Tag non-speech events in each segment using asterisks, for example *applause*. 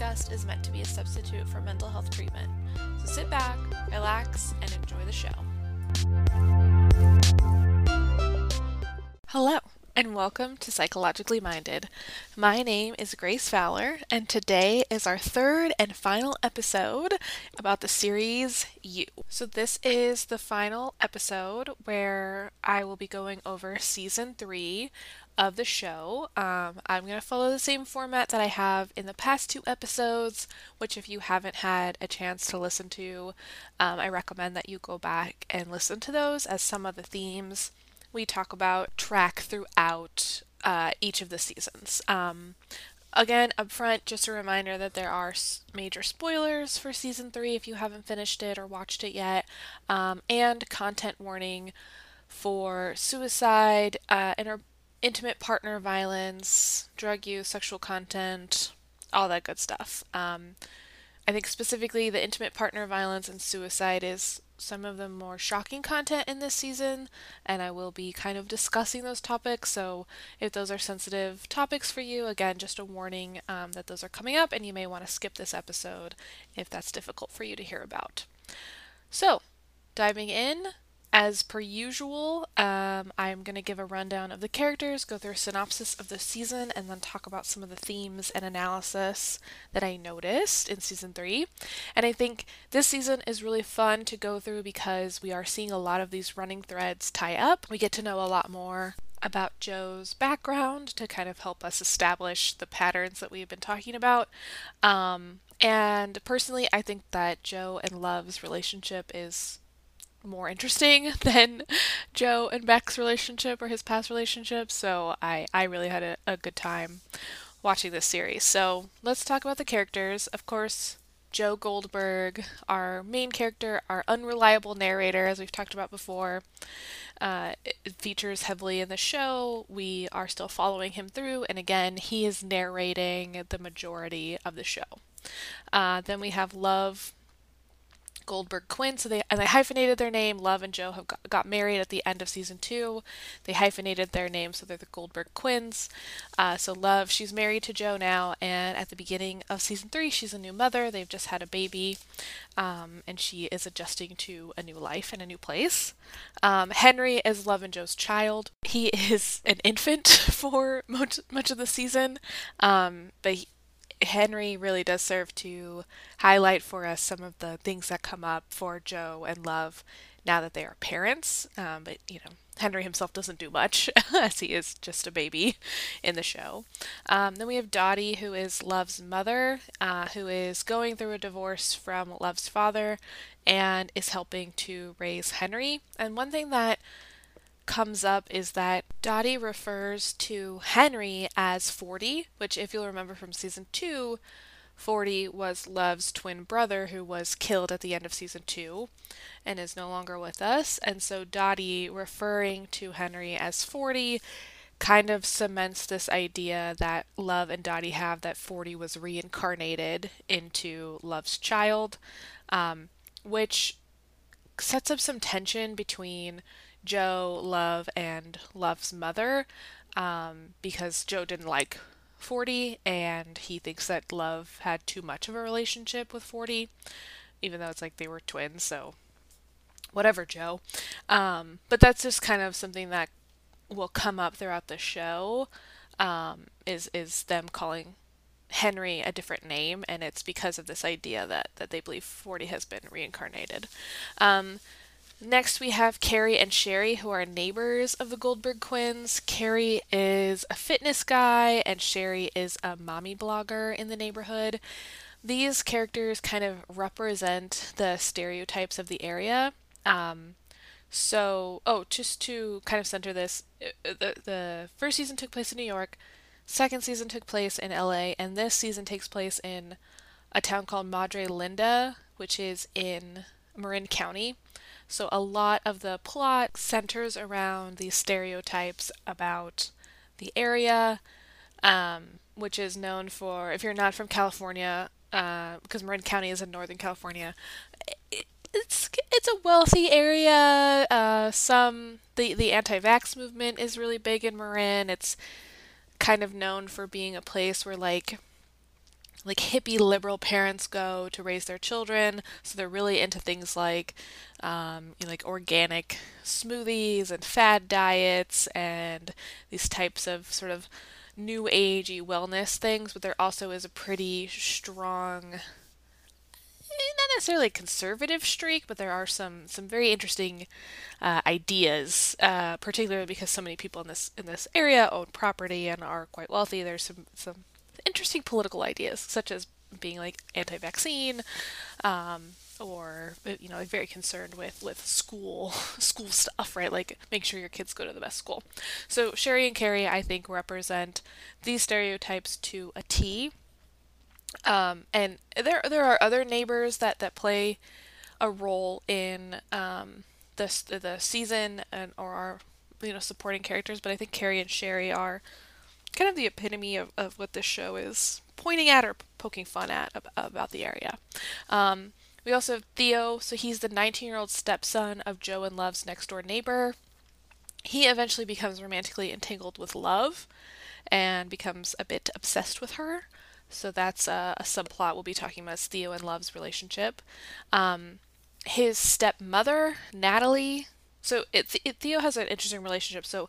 Discussed is meant to be a substitute for mental health treatment. So sit back, relax, and enjoy the show. Hello, and welcome to Psychologically Minded. My name is Grace Fowler, and today is our third and final episode about the series You. So, this is the final episode where I will be going over season three of the show. Um, I'm going to follow the same format that I have in the past two episodes, which, if you haven't had a chance to listen to, um, I recommend that you go back and listen to those as some of the themes we talk about track throughout uh, each of the seasons. Um, again, up front, just a reminder that there are major spoilers for season three if you haven't finished it or watched it yet, um, and content warning for suicide, uh, inter- intimate partner violence, drug use, sexual content, all that good stuff. Um, I think specifically the intimate partner violence and suicide is some of the more shocking content in this season, and I will be kind of discussing those topics. So, if those are sensitive topics for you, again, just a warning um, that those are coming up, and you may want to skip this episode if that's difficult for you to hear about. So, diving in, as per usual, um, I'm going to give a rundown of the characters, go through a synopsis of the season, and then talk about some of the themes and analysis that I noticed in season three. And I think this season is really fun to go through because we are seeing a lot of these running threads tie up. We get to know a lot more about Joe's background to kind of help us establish the patterns that we've been talking about. Um, and personally, I think that Joe and Love's relationship is more interesting *laughs* than Joe and Beck's relationship or his past relationships. So I, I really had a, a good time watching this series. So let's talk about the characters. Of course, Joe Goldberg, our main character, our unreliable narrator, as we've talked about before, uh, features heavily in the show. We are still following him through, and again, he is narrating the majority of the show. Uh, then we have Love Goldberg Quinn. So they and they hyphenated their name. Love and Joe have got, got, married at the end of season two. They hyphenated their name, so they're the Goldberg Quinns. Uh, so Love, she's married to Joe now, and at the beginning of season three, she's a new mother. They've just had a baby, um, and she is adjusting to a new life and a new place. Um, Henry is Love and Joe's child. He *laughs* is an infant *laughs* for much much of the season, um, but. He, Henry really does serve to highlight for us some of the things that come up for Joe and Love now that they are parents. Um, but, you know, Henry himself doesn't do much *laughs* as he is just a baby in the show. Um, then we have Dottie, who is Love's mother, uh, who is going through a divorce from Love's father and is helping to raise Henry. And one thing that comes up is that Dottie refers to Henry as 40, which, if you'll remember from season 2, 40 was Love's twin brother who was killed at the end of season 2 and is no longer with us. And so Dottie referring to Henry as 40 kind of cements this idea that Love and Dottie have that 40 was reincarnated into Love's child, um, which sets up some tension between Joe, Love, and Love's mother um, because Joe didn't like 40 and he thinks that Love had too much of a relationship with 40, even though it's like they were twins, so whatever, Joe. Um, but that's just kind of something that will come up throughout the show um, is is them calling Henry a different name, and it's because of this idea that that they believe 40 has been reincarnated. Um, Next, we have Cary and Sherry, who are neighbors of the Goldberg Quinns. Cary is a fitness guy, and Sherry is a mommy blogger in the neighborhood. These characters kind of represent the stereotypes of the area. Um, So, oh, just to kind of center this, uh, the the first season took place in New York, second season took place in LA, and this season takes place in a town called Madre Linda, which is in Marin County. So a lot of the plot centers around these stereotypes about the area, um, which is known for, if you're not from California, uh, because Marin County is in Northern California, it, it's it's a wealthy area. Uh, some the the anti-vax movement is really big in Marin. It's kind of known for being a place where like like hippie liberal parents go to raise their children so they're really into things like um, you know, like organic smoothies and fad diets and these types of sort of new agey wellness things but there also is a pretty strong not necessarily conservative streak, but there are some some very interesting uh, ideas, uh, particularly because so many people in this in this area own property and are quite wealthy. There's some some interesting political ideas, such as being like anti-vaccine, um, or you know, like very concerned with with school *laughs* school stuff, right? Like make sure your kids go to the best school. So Sherry and Cary, I think, represent these stereotypes to a T. Um, and there there are other neighbors that that play a role in um, the the season and or are you know supporting characters, but I think Cary and Sherry are kind of the epitome of, of what this show is pointing at or poking fun at about the area. Um, we also have Theo, so he's the 19 year old stepson of Joe and Love's next door neighbor. He eventually becomes romantically entangled with Love and becomes a bit obsessed with her. So that's a, a subplot we'll be talking about is Theo and Love's relationship. Um, his stepmother, Natalie. So it, it, Theo has an interesting relationship. So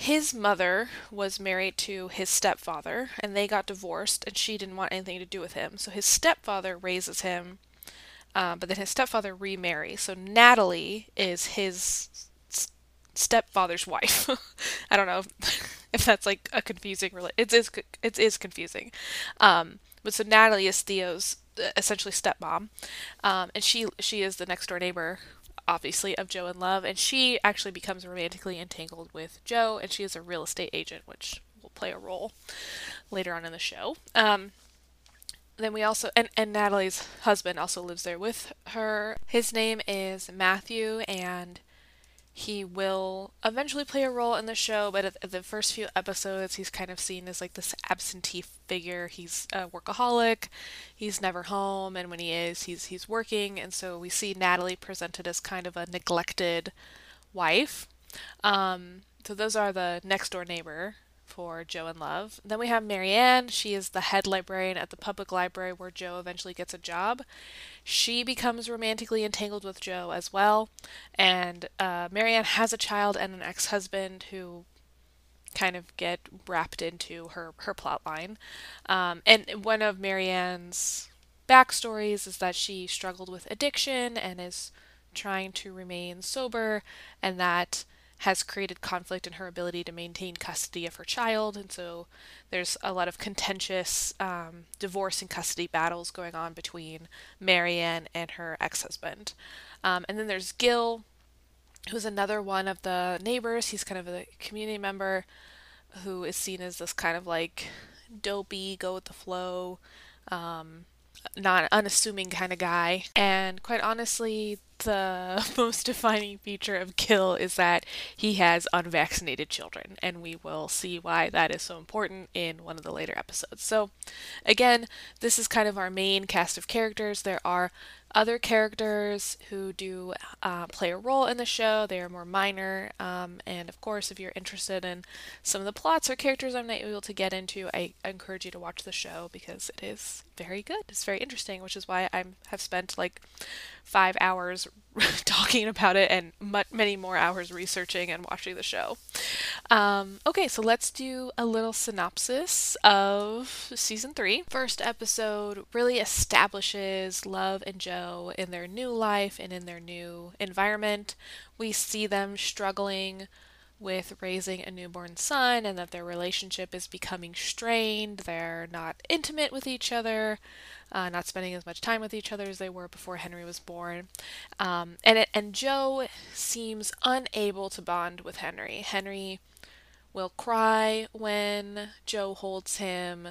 his mother was married to his stepfather, and they got divorced, and she didn't want anything to do with him. So his stepfather raises him, uh, but then his stepfather remarries. So Natalie is his stepfather's wife. *laughs* I don't know if, *laughs* if, that's like a confusing. Rela- it is it is confusing. Um, but so Natalie is Theo's uh, essentially stepmom, um, and she she is the next door neighbor obviously, of Joe and Love, and she actually becomes romantically entangled with Joe, and she is a real estate agent, which will play a role later on in the show. Um, then we also and, and Natalie's husband also lives there with her. His name is Matthew, and he will eventually play a role in the show, but at, the first few episodes, he's kind of seen as like this absentee figure. He's a workaholic, he's never home, and when he is, he's he's working, and so we see Natalie presented as kind of a neglected wife. Um, so those are the next door neighbor for Joe and Love. Then we have Marienne. She is the head librarian at the public library where Joe eventually gets a job. She becomes romantically entangled with Joe as well. And uh, Marienne has a child and an ex husband who kind of get wrapped into her, her plot line. Um, and one of Marienne's backstories is that she struggled with addiction and is trying to remain sober, and that has created conflict in her ability to maintain custody of her child. And so there's a lot of contentious um, divorce and custody battles going on between Marienne and her ex husband. Um, and then there's Gil, who's another one of the neighbors. He's kind of a community member who is seen as this kind of like dopey, go with the flow, um, not unassuming kind of guy. And quite honestly, the *laughs* most defining feature of Gil is that he has unvaccinated children, and we will see why that is so important in one of the later episodes. So, again, this is kind of our main cast of characters. There are other characters who do uh, play a role in the show. They are more minor. Um, and of course, if you're interested in some of the plots or characters I'm not able to get into, I, encourage you to watch the show because it is very good. It's very interesting, which is why I have spent like five hours *laughs* talking about it and many more hours researching and watching the show. Um, okay, so let's do a little synopsis of season three. First episode really establishes Love and Joe in their new life and in their new environment. We see them struggling with raising a newborn son and that their relationship is becoming strained. They're not intimate with each other, uh, not spending as much time with each other as they were before Henry was born. Um, and, it, and Joe seems unable to bond with Henry. Henry will cry when Joe holds him.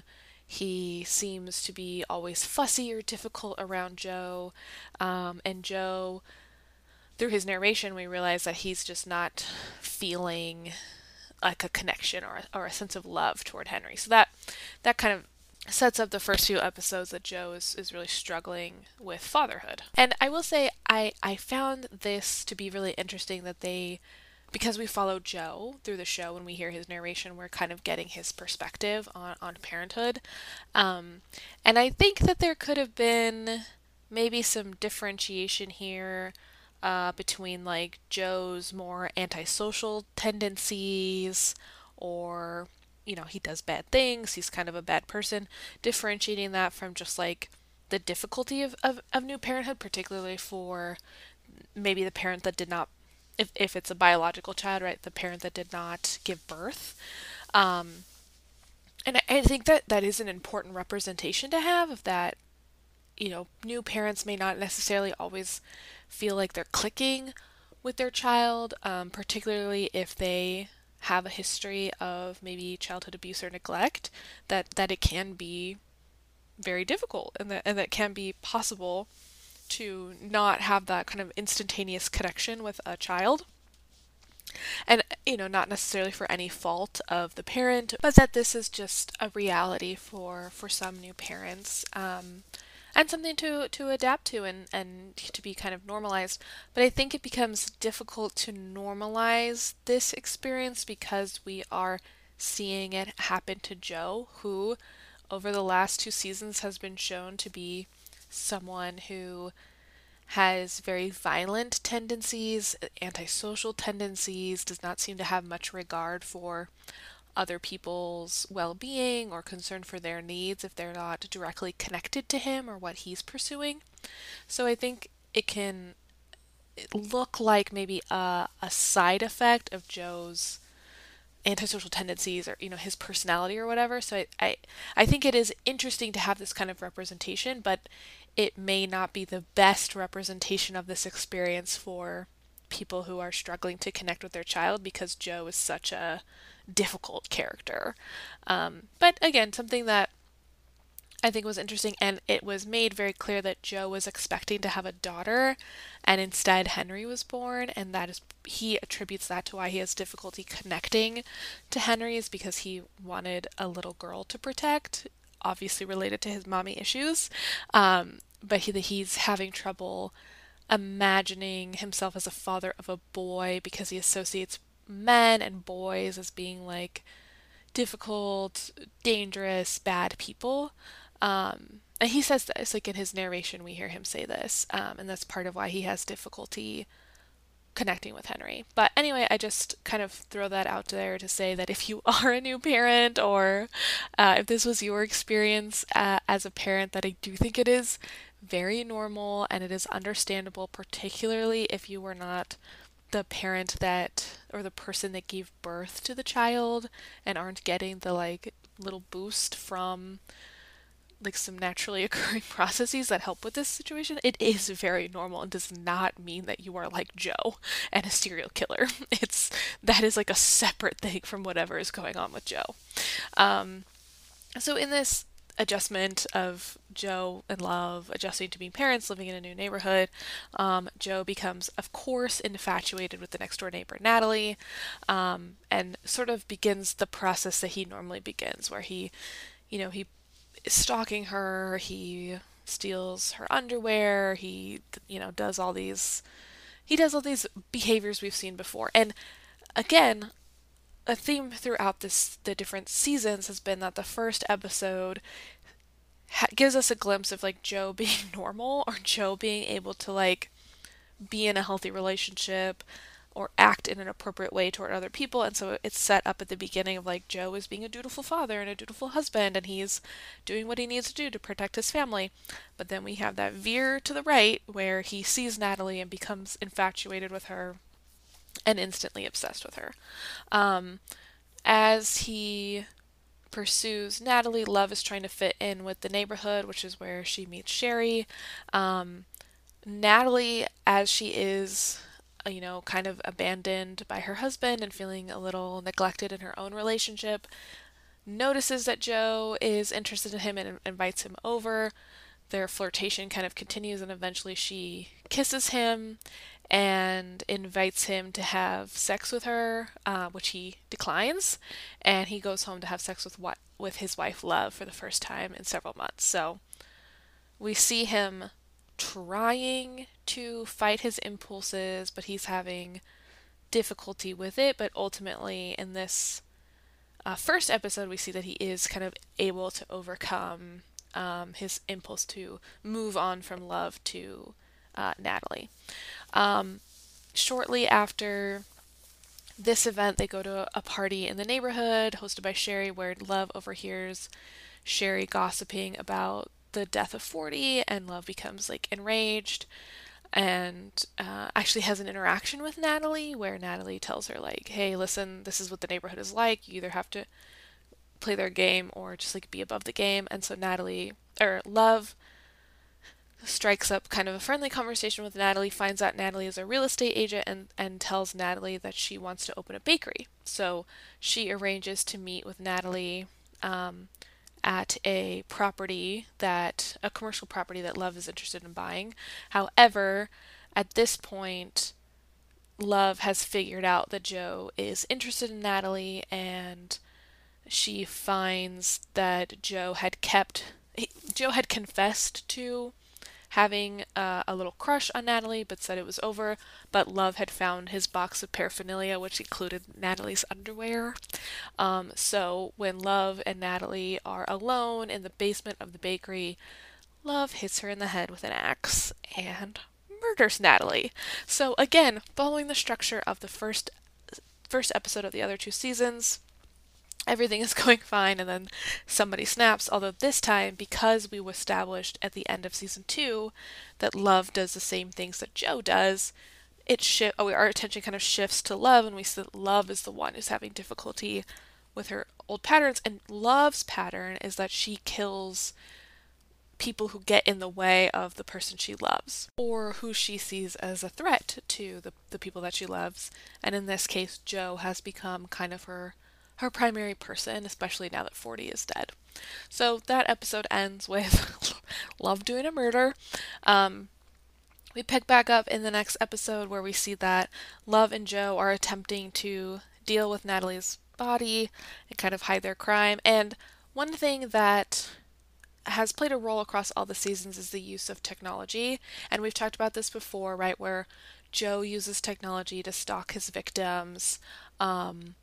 He seems to be always fussy or difficult around Joe, Um, and Joe through his narration, we realize that he's just not feeling like a connection or, or a sense of love toward Henry. So that that kind of sets up the first few episodes that Joe is, is really struggling with fatherhood. And I will say I, I found this to be really interesting that they because we follow Joe through the show and we hear his narration, we're kind of getting his perspective on, on parenthood. Um, and I think that there could have been maybe some differentiation here uh, between like Joe's more antisocial tendencies or you know he does bad things he's kind of a bad person differentiating that from just like the difficulty of, of, of new parenthood particularly for maybe the parent that did not if, if it's a biological child right the parent that did not give birth. Um, and I, I think that that is an important representation to have of that you know new parents may not necessarily always feel like they're clicking with their child, um, particularly if they have a history of maybe childhood abuse or neglect, that, that it can be very difficult and that, and that can be possible to not have that kind of instantaneous connection with a child. And, you know, not necessarily for any fault of the parent, but that this is just a reality for, for some new parents. Um, and something to to adapt to and and to be kind of normalized. But i think it becomes difficult to normalize this experience because we are seeing it happen to Joe, who over the last two seasons has been shown to be someone who has very violent tendencies, antisocial tendencies, does not seem to have much regard for other people's well being or concern for their needs if they're not directly connected to him or what he's pursuing. So I think it can look like maybe a, a side effect of Joe's antisocial tendencies or you know his personality or whatever so I, I i think it is interesting to have this kind of representation but it may not be the best representation of this experience for people who are struggling to connect with their child because joe is such a difficult character. Um, but again, something that I think was interesting, and it was made very clear that Joe was expecting to have a daughter, and instead Henry was born, and that is he attributes that to why he has difficulty connecting to Henry is because he wanted a little girl to protect, obviously related to his mommy issues, um, but he, he's having trouble imagining himself as a father of a boy because he associates men and boys as being like difficult, dangerous, bad people. Um, and he says this, like in his narration, we hear him say this, um, and that's part of why he has difficulty connecting with Henry. But anyway, I just kind of throw that out there to say that if you *laughs* are a new parent or uh, if this was your experience uh, as a parent, that I do think it is very normal and it is understandable, particularly if you were not the parent that or the person that gave birth to the child and aren't getting the like little boost from like some naturally *laughs* occurring processes that help with this situation, it is very normal and does not mean that you are like Joe and a serial killer. *laughs* It's that is like a separate thing from whatever is going on with Joe. Um, so in this adjustment of Joe and Love adjusting to being parents, living in a new neighborhood. Um, Joe becomes, of course, infatuated with the next door neighbor, Natalie, um, and sort of begins the process that he normally begins, where he, you know, he is stalking her, he steals her underwear, he, you know, does all these. He does all these behaviors we've seen before. And again, a theme throughout this the different seasons has been that the first episode ha- gives us a glimpse of like Joe *laughs* being normal or Joe being able to like be in a healthy relationship or act in an appropriate way toward other people. And so it's set up at the beginning of like Joe is being a dutiful father and a dutiful husband and he's doing what he needs to do to protect his family. But then we have that veer to the right where he sees Natalie and becomes infatuated with her and instantly obsessed with her. Um, as he pursues Natalie, Love is trying to fit in with the neighborhood, which is where she meets Sherry. Um, Natalie, as she is, uh, you know, kind of abandoned by her husband and feeling a little neglected in her own relationship, notices that Joe is interested in him and invites him over. Their flirtation kind of continues, and eventually she kisses him and invites him to have sex with her, uh, which he declines, and he goes home to have sex with what with his wife Love for the first time in several months. So we see him trying to fight his impulses, but he's having difficulty with it. But ultimately, in this uh, first episode, we see that he is kind of able to overcome um, his impulse to move on from love to uh, Natalie. Um, shortly after this event, they go to a party in the neighborhood hosted by Sherry, where Love overhears Sherry gossiping about the death of 40, and Love becomes like enraged and uh, actually has an interaction with Natalie where Natalie tells her, like, hey, listen, this is what the neighborhood is like. You either have to play their game or just like be above the game. And so Natalie, or Love, strikes up kind of a friendly conversation with Natalie, finds out Natalie is a real estate agent, and, and tells Natalie that she wants to open a bakery. So she arranges to meet with Natalie um, at a property that, a commercial property that Love is interested in buying. However, at this point, Love has figured out that Joe is interested in Natalie, and she finds that Joe had kept, Joe had confessed to having uh, a little crush on Natalie, but said it was over. But Love had found his box of paraphernalia, which included Natalie's underwear. Um, so when Love and Natalie are alone in the basement of the bakery, Love hits her in the head with an axe and murders Natalie. So again, following the structure of the first first episode of the other two seasons, everything is *laughs* going fine, and then somebody snaps. Although this time, because we established at the end of season two that love does the same things that Joe does, it shift. Oh, uh, our attention kind of shifts to love, and we see that love is the one who's having difficulty with her old patterns. And love's pattern is that she kills people who get in the way of the person she loves or who she sees as a threat to the, the people that she loves. And in this case, Joe has become kind of her her primary person, especially now that 40 is dead. So that episode ends with *laughs* Love doing a murder. Um, we pick back up in the next episode where we see that Love and Joe are attempting to deal with Natalie's body and kind of hide their crime. And one thing that has played a role across all the seasons is the use of technology. And we've talked about this before, right? Where Joe uses technology to stalk his victims. Um,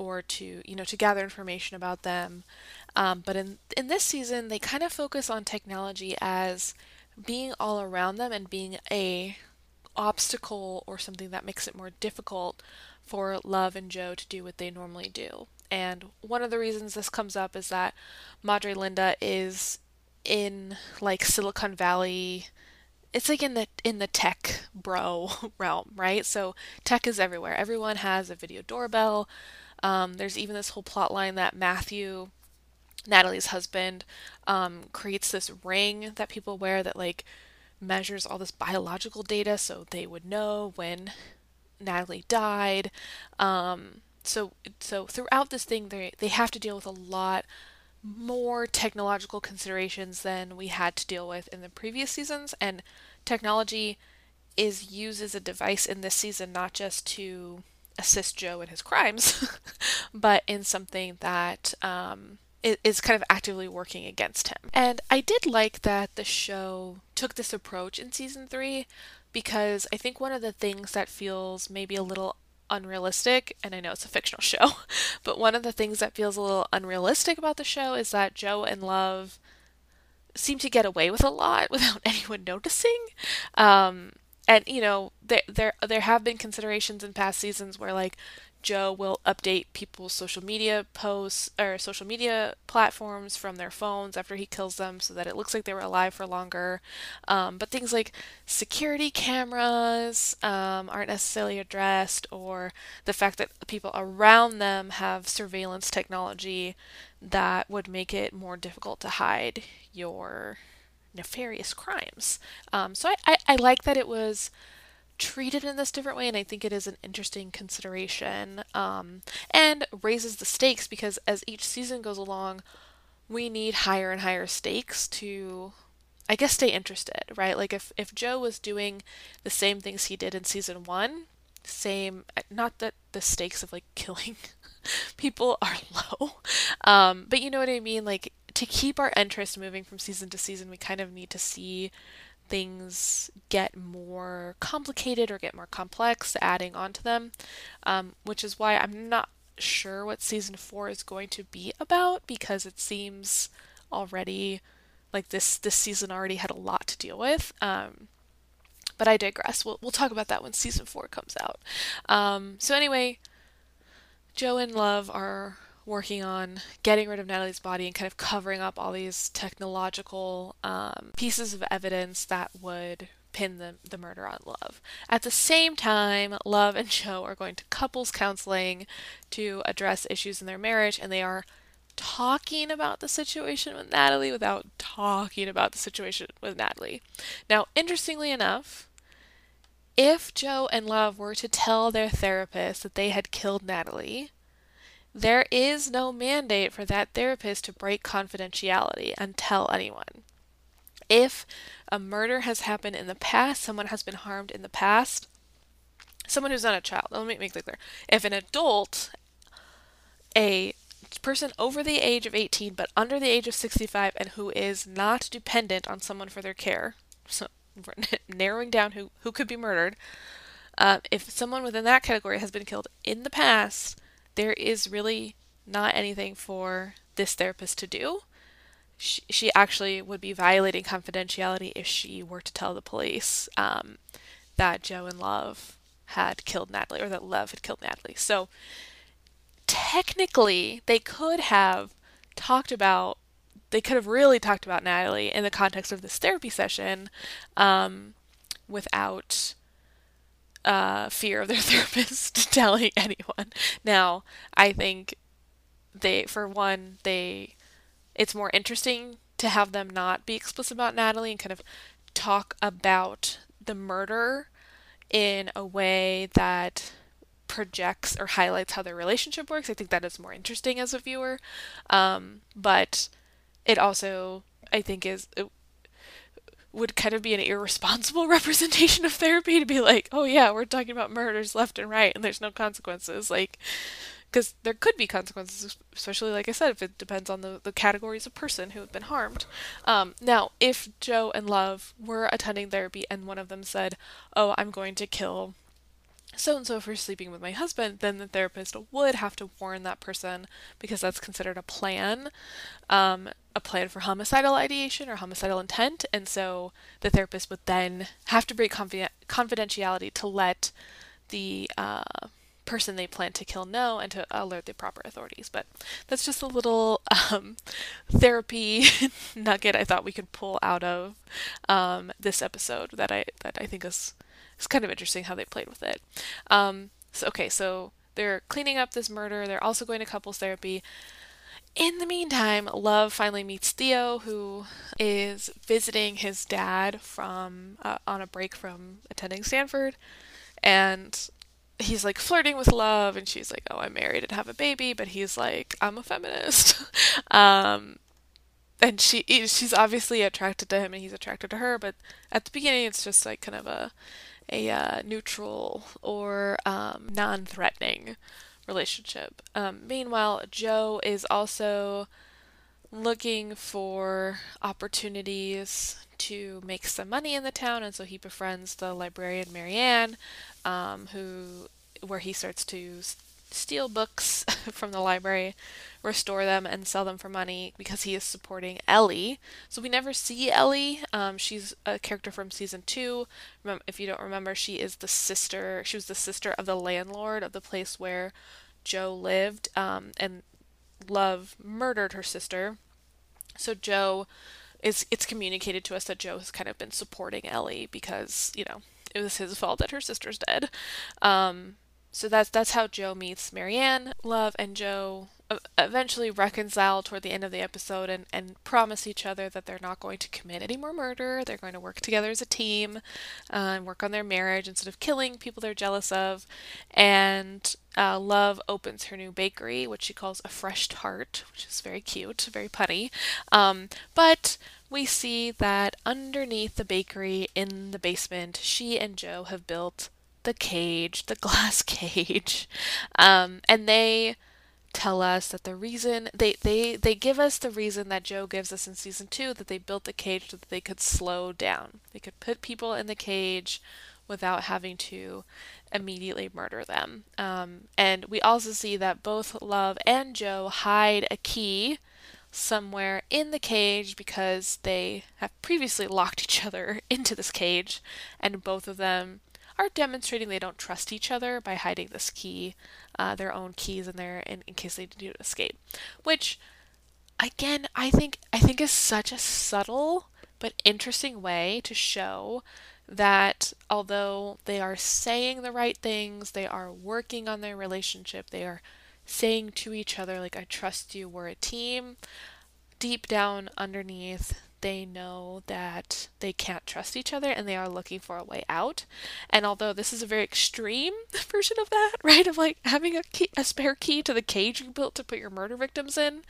or to you know to gather information about them. Um, but in in this season, they kind of focus on technology as being all around them and being a obstacle or something that makes it more difficult for Love and Joe to do what they normally do. And one of the reasons this comes up is that Madre Linda is in like Silicon Valley it's like in the in the tech bro *laughs* realm, right? So tech is everywhere. Everyone has a video doorbell. Um, there's even this whole plot line that Matthew, Natalie's husband, um, creates this ring that people wear that like measures all this biological data so they would know when Natalie died. Um, so so throughout this thing they they have to deal with a lot more technological considerations than we had to deal with in the previous seasons and technology is used as a device in this season not just to assist Joe in his crimes, *laughs* but in something that um, is kind of actively working against him. And I did like that the show took this approach in season three because I think one of the things that feels maybe a little unrealistic, and I know it's a fictional *laughs* show, but one of the things that feels a little unrealistic about the show is that Joe and Love seem to get away with a lot *laughs* without anyone noticing. Um, and you know there there there have been considerations in past seasons where like Joe will update people's social media posts or social media platforms from their phones after he kills them so that it looks like they were alive for longer. Um, but things like security cameras um, aren't necessarily addressed, or the fact that people around them have surveillance technology that would make it more difficult to hide your nefarious crimes. Um, so I, I, I like that it was treated in this different way, and I think it is an interesting consideration um, and raises the stakes because as each season goes along, we need higher and higher stakes to, I guess, stay interested, right? Like if, if Joe was doing the same things he did in season one, same, not that the stakes of like *laughs* killing people are low, um, but you know what I mean? Like to keep our interest moving from season to season, we kind of need to see things get more complicated or get more complex, adding onto them, um, which is why I'm not sure what season four is going to be about because it seems already like this this season already had a lot to deal with. Um, but I digress. We'll we'll talk about that when season four comes out. Um, so anyway, Joe and Love are working on getting rid of Natalie's body and kind of covering up all these technological um, pieces of evidence that would pin the, the murder on Love. At the same time, Love and Joe are going to couples counseling to address issues in their marriage, and they are talking about the situation with Natalie without talking about the situation with Natalie. Now, interestingly enough, if Joe and Love were to tell their therapist that they had killed Natalie, there is no mandate for that therapist to break confidentiality and tell anyone. If a murder has happened in the past, someone has been harmed in the past, someone who's not a child, let me make that clear. If an adult, a person over the age of 18 but under the age of 65 and who is not dependent on someone for their care, so *laughs* narrowing down who, who could be murdered, uh, if someone within that category has been killed in the past, there is really not anything for this therapist to do. She, she actually would be violating confidentiality if she were to tell the police um, that Joe and Love had killed Natalie or that Love had killed Natalie. So technically, they could have talked about, they could have really talked about Natalie in the context of this therapy session um, without uh, fear of their *laughs* therapist telling *laughs* anyone. Now, I think they, for one, they, it's more interesting to have them not be explicit about Natalie and kind of talk about the murder in a way that projects or highlights how their relationship works. I think that is more interesting as a viewer. Um, but it also, I think, is would kind of be an irresponsible *laughs* representation of therapy to be like, oh yeah, we're talking about murders left and right and there's no consequences. Like, because there could be consequences, especially like I said, if it depends on the, the categories of person who have been harmed. Um, now, if Joe and Love were attending therapy and one of them said, oh, I'm going to kill so and so for sleeping with my husband, then the therapist would have to warn that person because that's considered a plan, um, a plan for homicidal ideation or homicidal intent. And so the therapist would then have to break confidentiality to let the uh, person they plan to kill know and to alert the proper authorities. But that's just a little um, therapy *laughs* nugget I thought we could pull out of um, this episode that I that I think is it's kind of interesting how they played with it. Um, so okay, so they're cleaning up this murder. They're also going to couples therapy. In the meantime, Love finally meets Theo, who is visiting his dad from uh, on a break from attending Stanford, and he's like flirting with Love, and she's like, "Oh, I'm married and have a baby," but he's like, "I'm a feminist," *laughs* um, and she she's obviously attracted to him, and he's attracted to her. But at the beginning, it's just like kind of a a uh, neutral or um, non threatening relationship. Um, meanwhile, Joe is also looking for opportunities to make some money in the town, and so he befriends the librarian Marienne, um, who where he starts to steal books *laughs* from the library, restore them, and sell them for money because he is supporting Ellie. So we never see Ellie. Um, she's a character from season two. Remember, if you don't remember, she is the sister. She was the sister of the landlord of the place where Joe lived, um, and Love murdered her sister. So Joe is it's communicated to us that Joe has kind of been supporting Ellie because you know it was his fault that her sister's dead. Um, so that's that's how Joe meets Marienne, Love, and Joe eventually reconcile toward the end of the episode and, and promise each other that they're not going to commit any more murder. They're going to work together as a team uh, and work on their marriage instead of killing people they're jealous of. And uh, Love opens her new bakery, which she calls a fresh tart, which is very cute, very punny. Um, but we see that underneath the bakery in the basement, she and Joe have built the cage, the *laughs* glass cage. Um, and they tell us that the reason they, they they give us the reason that Joe gives us in season two that they built the cage so that they could slow down. They could put people in the cage without having to immediately murder them. Um, and we also see that both Love and Joe hide a key somewhere in the cage because they have previously locked *laughs* each other into this cage, and both of them are demonstrating they don't trust each other by hiding this key, uh, their own keys in there, in, in case they do escape. Which, again, I think I think is such a subtle but interesting way to show that although they are saying the right things, they are working on their relationship, they are saying to each other, like, I trust you, we're a team, deep down underneath, they know that they can't trust each other and they are looking for a way out. And although this is a very extreme *laughs* version of that, *laughs* right, of like having a key, a spare key to the cage you built to put your murder victims in,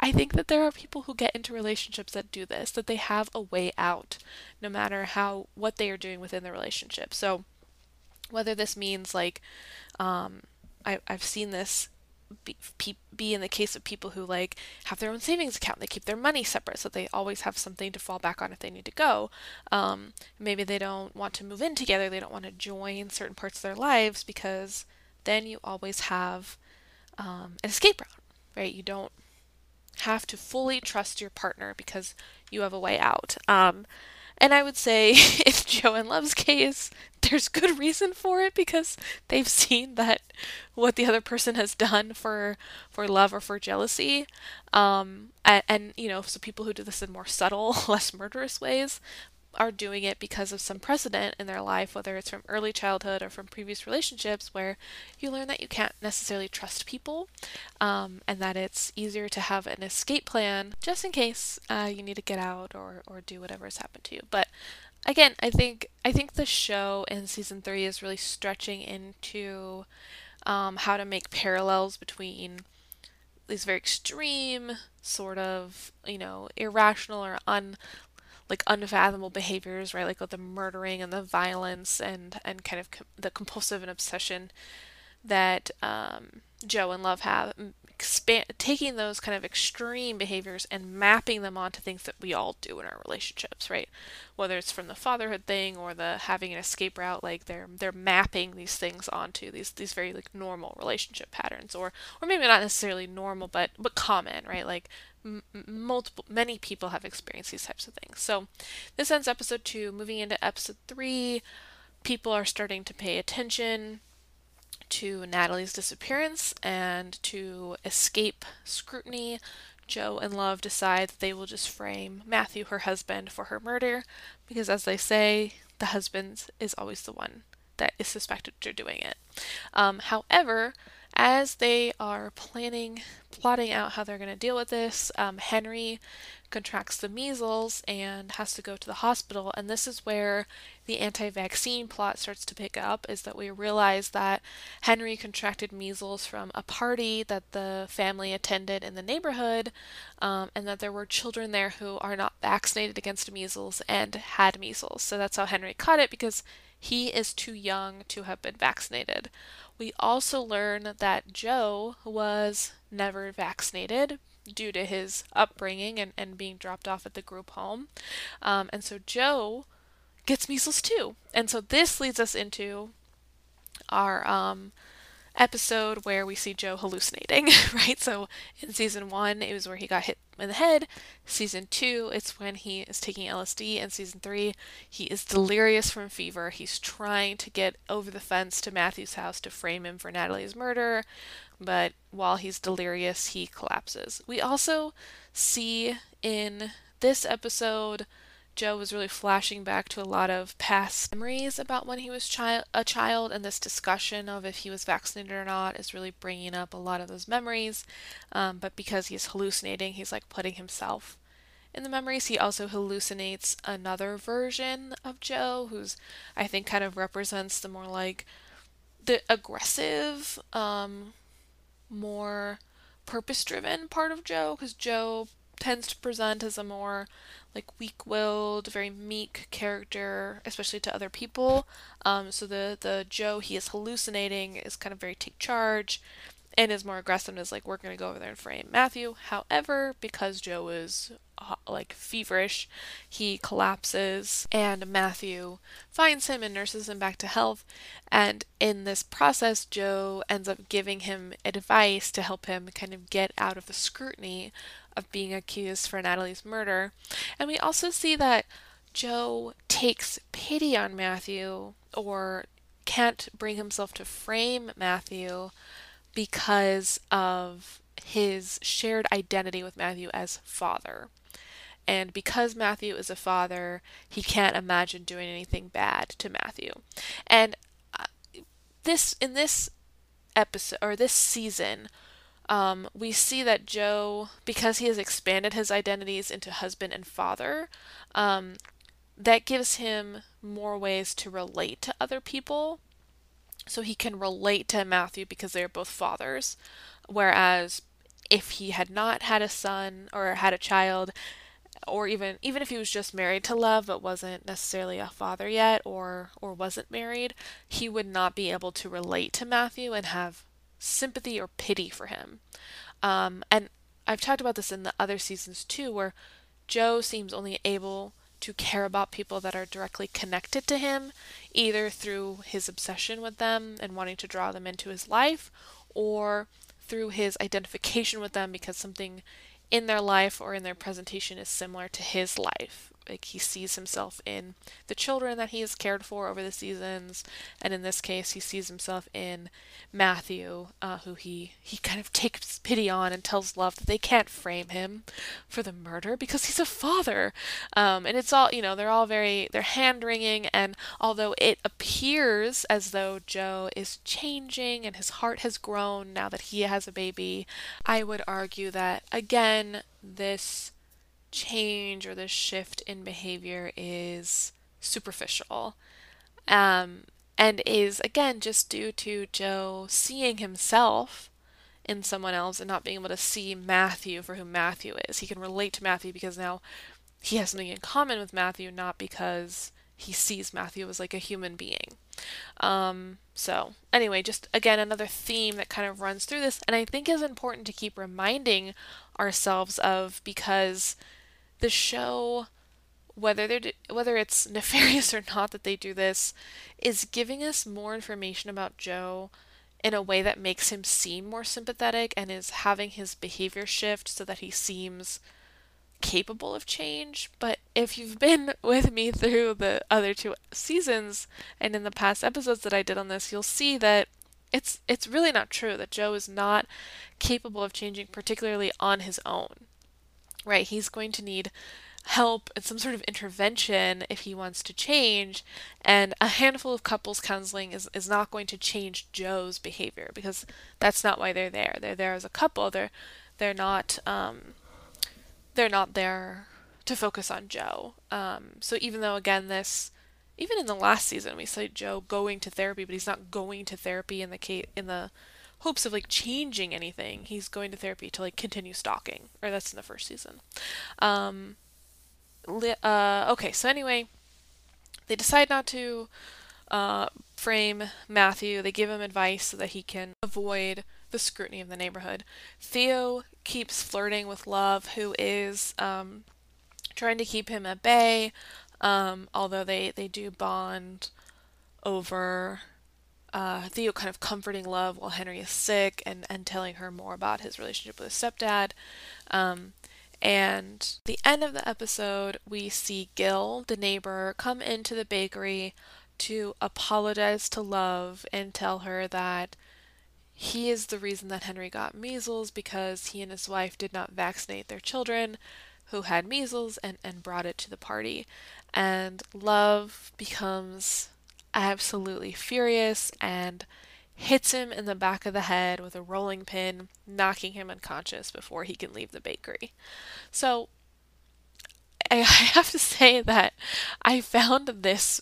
I think that there are people who get into relationships that do this, that they have a way out, no matter how what they are doing within the relationship. So whether this means like um, I, I've seen this be, be in the case of people who like have their own savings account they keep their money separate so they always have something to fall back on if they need to go. Um, maybe they don't want to move in together they don't want to join certain parts of their lives because then you always have um, an escape route right? You don't have to fully trust your partner because you have a way out. Um, and I would say, *laughs* if Joe and Love's case, there's good reason for it because they've seen that what the other person has done for for love or for jealousy. Um, and, and you know, so people who do this in more subtle, *laughs* less murderous ways are doing it because of some precedent in their life, whether it's from early childhood or from previous relationships, where you learn that you can't necessarily trust people um, and that it's easier to have an escape plan just in case uh, you need to get out or, or do whatever has happened to you. But again, I think I think the show in season three is really stretching into um, how to make parallels between these very extreme, sort of, you know, irrational or un like unfathomable behaviors, right? Like with the murdering and the violence and and kind of com- the compulsive and obsession that um, Joe and Love have, expand taking those kind of extreme behaviors and mapping them onto things that we all do in our relationships, right? Whether it's from the fatherhood thing or the having an escape route, like they're they're mapping these things onto these these very like normal relationship patterns, or or maybe not necessarily normal, but but common, right? Like m- multiple many people have experienced these types of things. So this ends episode two. Moving into episode three, people are starting to pay attention to Natalie's disappearance and to escape scrutiny. joe and Love decide that they will just frame Matthew, her husband, for her murder because, as they say, the husband is always the one that is suspected of doing it. Um, however, as they are planning, plotting out how they're going to deal with this, um, Henry contracts the measles and has to go to the hospital. And this is where the anti vaccine plot starts to pick up is that we realize that Henry contracted measles from a party that the family attended in the neighborhood, um, and that there were children there who are not vaccinated against measles and had measles. So that's how Henry caught it because he is too young to have been vaccinated. We also learn that Joe was never vaccinated due to his upbringing and, and being dropped off at the group home. Um, and so Joe gets measles too. And so this leads us into our um, episode where we see Joe hallucinating, *laughs* right? So in season one, it was where he got hit in the head. Season two, it's when he is taking LSD. And season three, he is delirious from fever. He's trying to get over the fence to Matthew's house to frame him for Natalie's murder. But while he's delirious, he collapses. We also see in this episode Joe was really flashing back to a lot of past memories about when he was chi- a child, and this discussion of if he was vaccinated or not is really bringing up a lot of those memories. Um, but because he's hallucinating, he's like putting himself in the memories. He also hallucinates another version of Joe, who's I think kind of represents the more like the aggressive, um, more purpose driven part of Joe, because Joe tends to present as a more like weak-willed, very meek character, especially to other people. Um, so the the Joe he is hallucinating is kind of very take charge, and is more aggressive and is like we're gonna go over there and frame Matthew. However, because Joe is uh, like feverish, he collapses, and Matthew finds him and nurses him back to health. And in this process, Joe ends up giving him advice to help him kind of get out of the scrutiny of being accused for Natalie's murder. And we also see that Joe takes pity on Matthew or can't bring himself to frame Matthew because of his shared identity with Matthew as father. And because Matthew is a father, he can't imagine doing anything bad to Matthew. And uh, this in this episode or this season, um, we see that Joe, because he has expanded his identities into husband and father, um, that gives him more ways to relate to other people. So he can relate to Matthew because they are both fathers. Whereas if he had not had a son or had a child, or even even if he was just married to love but wasn't necessarily a father yet or or wasn't married he would not be able to relate to matthew and have sympathy or pity for him. Um, and I've talked about this in the other seasons too, where Joe seems only able to care about people that are directly connected to him, either through his obsession with them and wanting to draw them into his life, or through his identification with them because something in their life or in their presentation is similar to his life like he sees himself in the children that he has cared for over the seasons and in this case he sees himself in matthew uh, who he he kind of takes pity on and tells love that they can't frame him for the murder because he's a father. Um, and it's all you know they're all very they're hand wringing and although it appears as though joe is changing and his heart has grown now that he has a baby i would argue that again this change or this shift in behavior is superficial um, and is again just due to Joe seeing himself in someone else and not being able to see Matthew for who Matthew is. He can relate to Matthew because now he has something in common with Matthew, not because he sees Matthew as like a human being. Um, so, anyway, just again, another theme that kind of runs through this, and I think is important to keep reminding ourselves of because the show whether they're whether it's *laughs* nefarious or not that they do this is giving us more information about Joe in a way that makes him seem more sympathetic and is having his behavior shift so that he seems capable of change. But if you've been *laughs* with me through the other two seasons and in the past episodes that I did on this, you'll see that it's it's really not true that Joe is not capable of changing particularly on his own right? He's going to need help and some sort of intervention if he wants to change. And a handful of couples counseling is, is not going to change Joe's behavior because that's not why they're there. They're there as a couple. They're they're not um, they're not there to focus on Joe. Um, so even though again this even in the last season we saw Joe going to therapy, but he's not going to therapy in the case in the hopes of like changing anything. He's going to therapy to like continue stalking, or that's in the first season. Um, li- uh, okay, so anyway, they decide not to uh, frame Matthew. They give him advice so that he can avoid the scrutiny of the neighborhood. Theo keeps flirting with Love, who is um, trying to keep him at bay. Um, although they they do bond over uh, Theo kind of comforting Love while Henry is sick and, and telling her more about his relationship with his stepdad. Um, and the end of the episode, we see Gil, the neighbor, come into the bakery to apologize to Love and tell her that he is the reason that Henry got measles because he and his wife did not vaccinate their children who had measles and, and brought it to the party. And Love becomes absolutely furious and hits him in the back of the head with a rolling pin, knocking him unconscious before he can leave the bakery. So I *laughs* have to say that I found this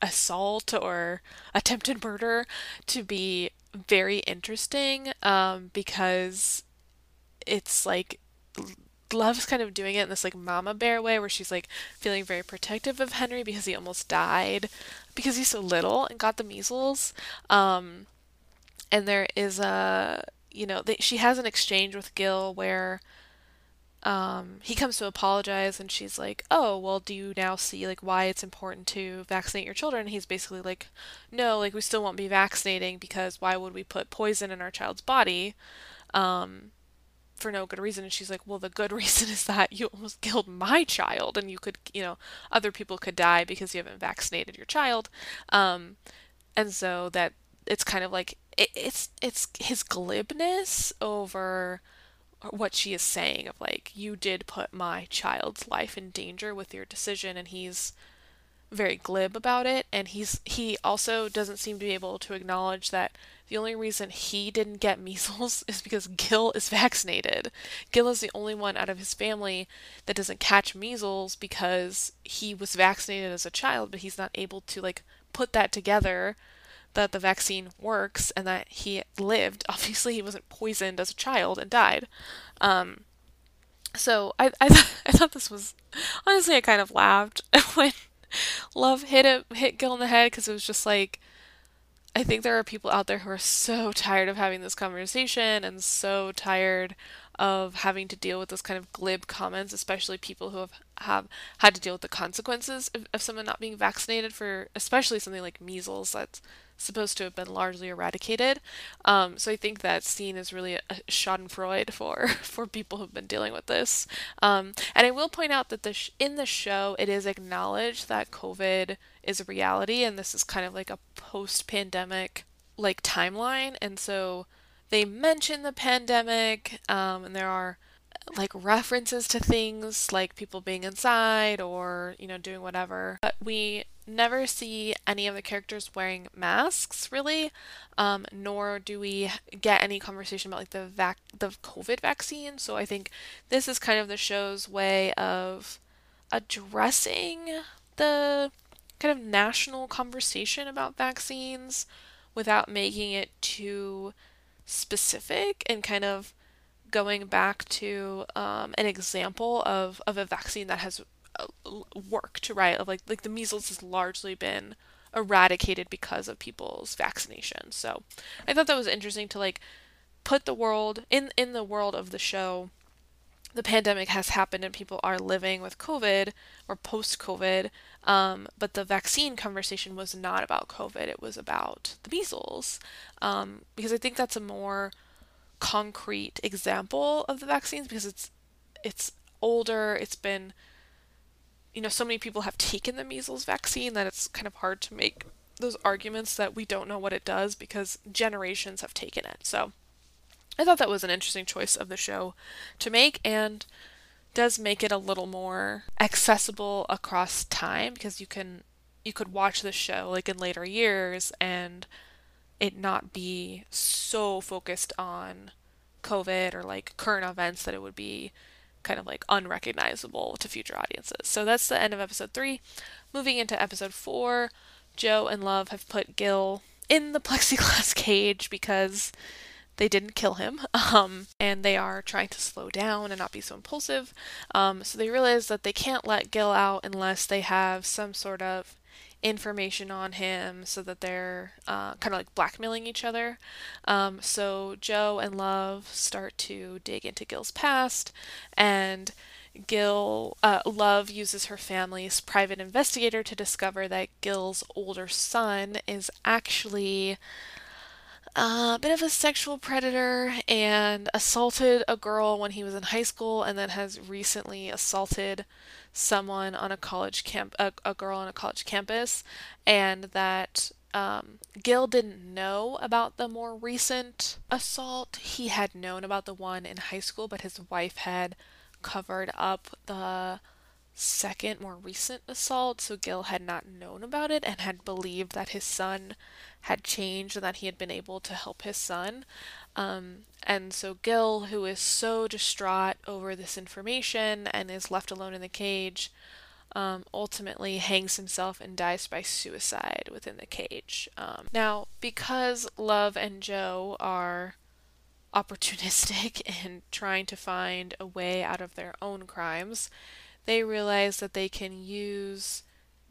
assault or attempted murder to be very interesting um, because it's like Love's kind of doing it in this like mama bear way where she's like feeling very protective of Henry because he almost died because he's so little and got the measles. Um, and there is a, you know, they, she has an exchange with Gil where um, he comes to apologize and she's like, "Oh, well, do you now see like why it's important to vaccinate your children?" And he's basically like, "No, like we still won't be vaccinating because why would we put poison in our child's body?" Um, for no good reason. And she's like well the good *laughs* reason is that you almost killed my child and you could you know other people could die because you haven't vaccinated your child. Um, and so that it's kind of like it, it's it's his glibness over what she is saying of like you did put my child's life in danger with your decision and he's very glib about it. And he's he also doesn't seem to be able to acknowledge that the only reason he didn't get measles *laughs* is because Gil is vaccinated. Gil is the only one out of his family that doesn't catch measles because he was vaccinated as a child, but he's not able to like put that together that the vaccine works and that he lived. *laughs* Obviously, he wasn't poisoned as a child and died. Um, so I I, th- *laughs* I thought this was honestly I kind of laughed when Love hit it hit Gil in the head because it was just like I think there are people out there who are so tired of having this conversation and so tired of having to deal with those kind of glib comments, especially people who have, have had to deal with the consequences of, of someone not being vaccinated for especially something like measles that's supposed to have been largely eradicated. Um, so I think that scene is really a, schadenfreude for *laughs* for people who've been dealing with this. Um, and I will point out that the sh- in the show it is acknowledged that COVID is a reality, and this is kind of like a post-pandemic like timeline, and so they mention the pandemic, um, and there are like references to things like people being inside or you know doing whatever. But we never see any of the characters wearing masks really. Um, nor do we get any conversation about like the vac the covid vaccine. So i think this is kind of the show's way of addressing the kind of national conversation about vaccines without making it too specific and kind of going back to um, an example of, of a vaccine that has uh, worked, right? Like like the measles has largely been eradicated because of people's vaccination. So I thought that was interesting to like put the world in in the world of the show. The pandemic has happened and people are living with COVID or post COVID, um, but the vaccine conversation was not about COVID. It was about the measles, um, because I think that's a more concrete example of the vaccines because it's it's older, it's been you know, so many people have taken the measles vaccine that it's kind of hard to make those arguments that we don't know what it does because generations have taken it. So I thought that was an interesting choice of the show to make and does make it a little more accessible across time because you can you could watch the show like in later years and it not be so focused on COVID or like current events that it would be kind of like unrecognizable to future audiences. So that's the end of episode three. Moving into episode four, Joe and Love have put Gil in the *laughs* plexiglass cage because they didn't kill him, *laughs* um, and they are trying to slow down and not be so impulsive. Um, so they realize that they can't let Gil out unless they have some sort of information on him so that they're uh, kind of like blackmailing each other. Um, so Joe and Love start to dig into Gil's past, and Gil uh, Love uses her family's private investigator to discover that Gil's older son is actually a bit of a sexual predator and assaulted a girl when he was in high school and then has recently assaulted someone on a college camp a, a girl on a college campus and that um, Gil didn't know about the more recent assault. He had known about the one in high school, but his wife had covered up the second, more recent assault, so Gil had not known about it and had believed that his son had changed and that he had been able to help his son. Um, and so Gil, who is so distraught over this information and is left alone in the cage, um, ultimately hangs himself and dies by suicide within the cage. Um, now, because Love and Joe are opportunistic *laughs* and trying to find a way out of their own crimes, they realize that they can use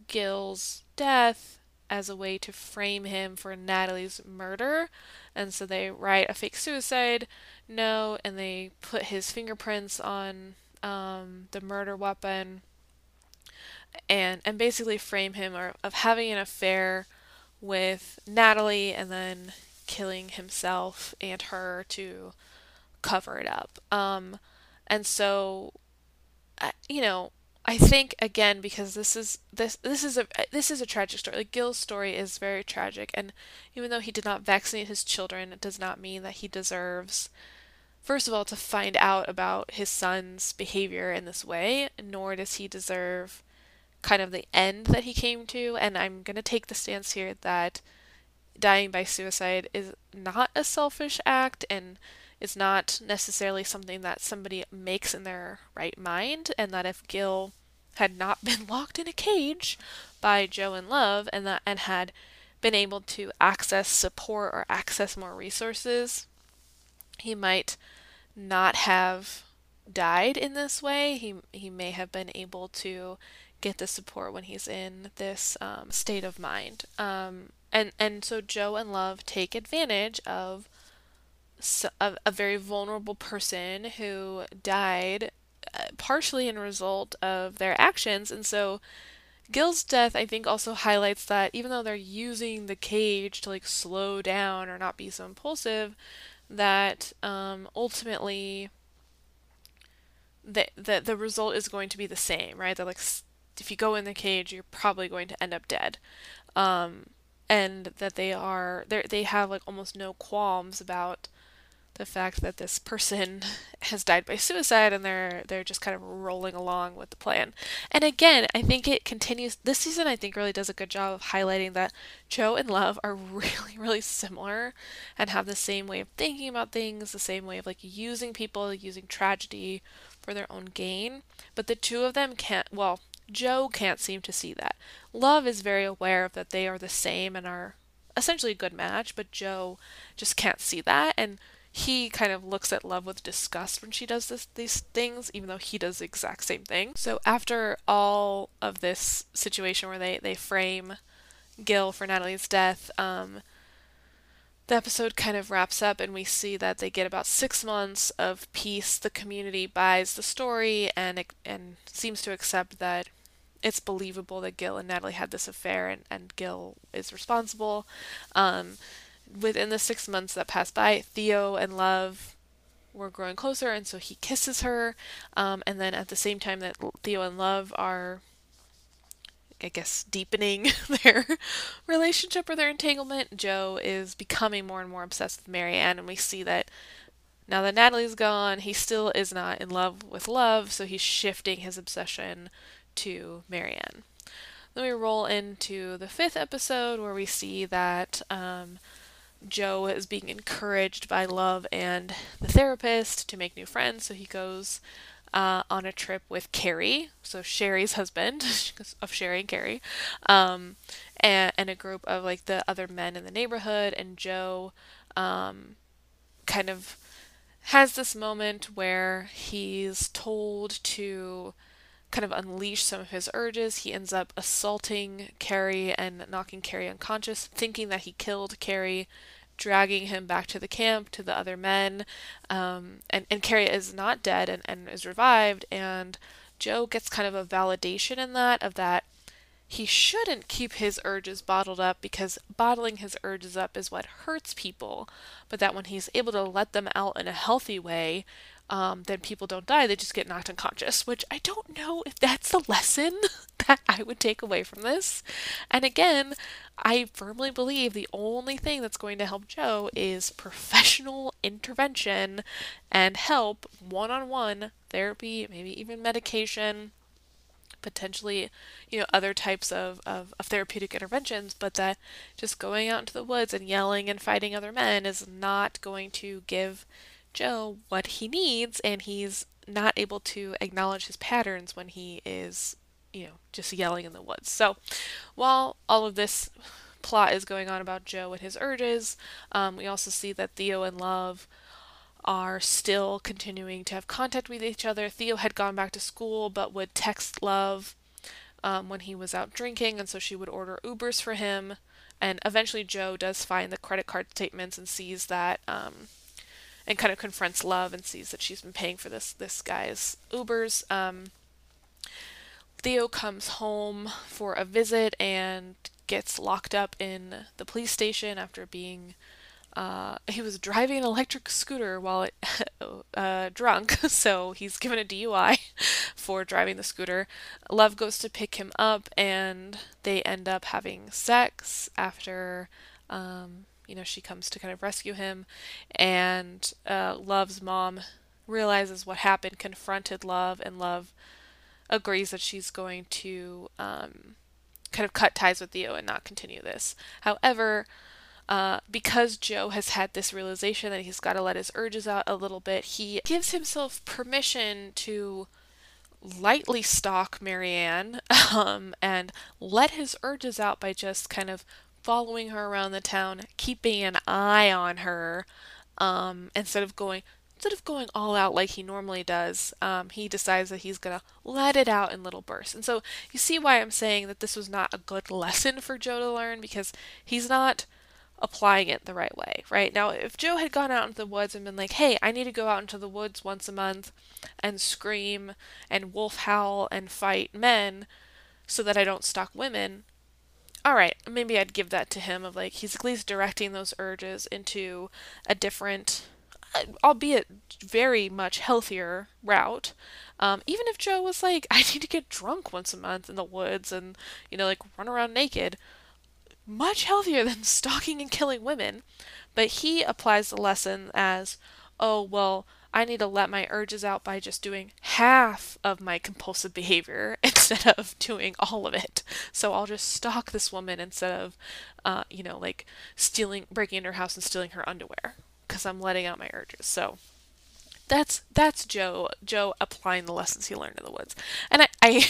Gil's death as a way to frame him for Natalie's murder. And so they write a fake suicide note and they put his fingerprints on um, the murder weapon and and basically frame him or, of having an affair with Natalie and then killing himself and her to cover it up. Um, and so, you know, I think again because this is this this is a this is a tragic story. Like Gil's story is very tragic, and even though he did not vaccinate his children, it does not mean that he deserves, first of all, to find out about his son's behavior in this way. Nor does he deserve kind of the end that he came to. And I'm gonna take the stance here that dying by suicide is not a selfish act and is not necessarily something that somebody makes in their right mind, and that if Gil had not *laughs* been locked in a cage by Joe and Love and that and had been able to access support or access more resources, he might not have died in this way. He he may have been able to get the support when he's in this um, state of mind. Um, and and so Joe and Love take advantage of a, a very vulnerable person who died uh, partially in result of their actions. And so Gil's death I think also highlights that even though they're using the cage to like slow down or not be so impulsive that um, ultimately the, the the result is going to be the same right? That like if you go in the cage you're probably going to end up dead. Um, and that they are they they have like almost no qualms about the fact that this person *laughs* has died by suicide and they're they're just kind of rolling along with the plan. And again, I think it continues this season I think really does a good job of highlighting that Joe and Love are *laughs* really really similar and have the same way of thinking about things, the same way of like using people, using tragedy for their own gain, but the two of them can't well, Joe can't seem to see that. Love is very aware of that they are the same and are essentially a good match, but Joe just can't see that and he kind of looks at Love with disgust when she does this, these things, even though he does the exact same thing. So after all of this situation where they, they frame Gil for Natalie's death, um, the episode kind of wraps up and we see that they get about six months of peace. The community buys the story and and seems to accept that it's believable that Gil and Natalie had this affair and, and Gil is responsible. Um, within the six months that passed by, Theo and Love were growing closer, and so he kisses her. Um, and then at the same time that Theo and Love are, I guess, deepening *laughs* their relationship or their entanglement, Joe is becoming more and more obsessed with Marienne, and we see that now that Natalie's gone, he still is not in love with Love, so he's shifting his obsession to Marienne. Then we roll into the fifth episode where we see that um, Joe is being encouraged by Love and the therapist to make new friends, so he goes uh, on a trip with Cary, so Sherry's husband *laughs* of Sherry and Cary, um, and, and, a group of like the other men in the neighborhood, and Joe um, kind of has this moment where he's told to kind of unleash some of his urges. He ends up assaulting Cary and knocking Cary unconscious, thinking that he killed Cary, dragging him back to the camp to the other men. Um, and, and Cary is not dead and, and is revived. And Joe gets kind of a validation in that, of that he shouldn't keep his urges bottled up because bottling his urges up is what hurts people, but that when he's able to let them out in a healthy way, um, then people don't die, they just get knocked unconscious, which I don't know if that's the lesson *laughs* that I would take away from this. And again, I firmly believe the only thing that's going to help Joe is professional intervention and help one on one therapy, maybe even medication potentially, you know, other types of, of, of, therapeutic interventions, but that just going out into the woods and yelling and fighting other men is not going to give Joe what he needs, and he's not able to acknowledge his patterns when he is, you know, just yelling in the woods. So while all of this plot is going on about Joe and his urges, um, we also see that Theo and Love are still continuing to have contact with each other. Theo had gone back to school but would text Love um, when he was out drinking, and so she would order Ubers for him. And eventually, Joe does find the credit card statements and sees that, um, and kind of confronts Love and sees that she's been paying for this this guy's Ubers. Um, Theo comes home for a visit and gets locked up in the police station after being uh, he was driving an electric scooter while it, *laughs* uh, drunk, *laughs* so he's given a DUI *laughs* for driving the scooter. Love goes to pick him up, and they end up having sex after, um, you know, she comes to kind of rescue him. And uh, Love's mom realizes what happened, confronted Love, and Love agrees that she's going to um, kind of cut ties with Theo and not continue this. However, uh, because Joe has had this realization that he's got to let his urges out a little bit, he gives himself permission to lightly stalk Marienne *laughs* um, and let his urges out by just kind of following her around the town, keeping an eye on her, um, instead of going instead of going all out like he normally does. Um, he decides that he's gonna let it out in little bursts, and so you see why I'm saying that this was not a good *laughs* lesson for Joe to learn because he's not applying it the right way, right? Now, if Joe had gone out into the woods and been like, hey, I need to go out into the woods once a month and scream and wolf howl and fight men so that I don't stalk women, all right, maybe I'd give that to him of like, he's at least directing those urges into a different, uh, albeit very much healthier route. Um, even if Joe was like, *laughs* I need to get drunk once a month in the woods and, you know, like run around naked much healthier than *laughs* stalking and killing women. But he applies the lesson as, oh, well, I need to let my urges out by just doing half of my compulsive behavior *laughs* instead of doing all of it. So I'll just stalk this woman instead of, uh, you know, like stealing, breaking into her house and stealing her underwear because I'm letting out my urges. So that's that's Joe Joe applying the lessons he learned in the woods. And I, I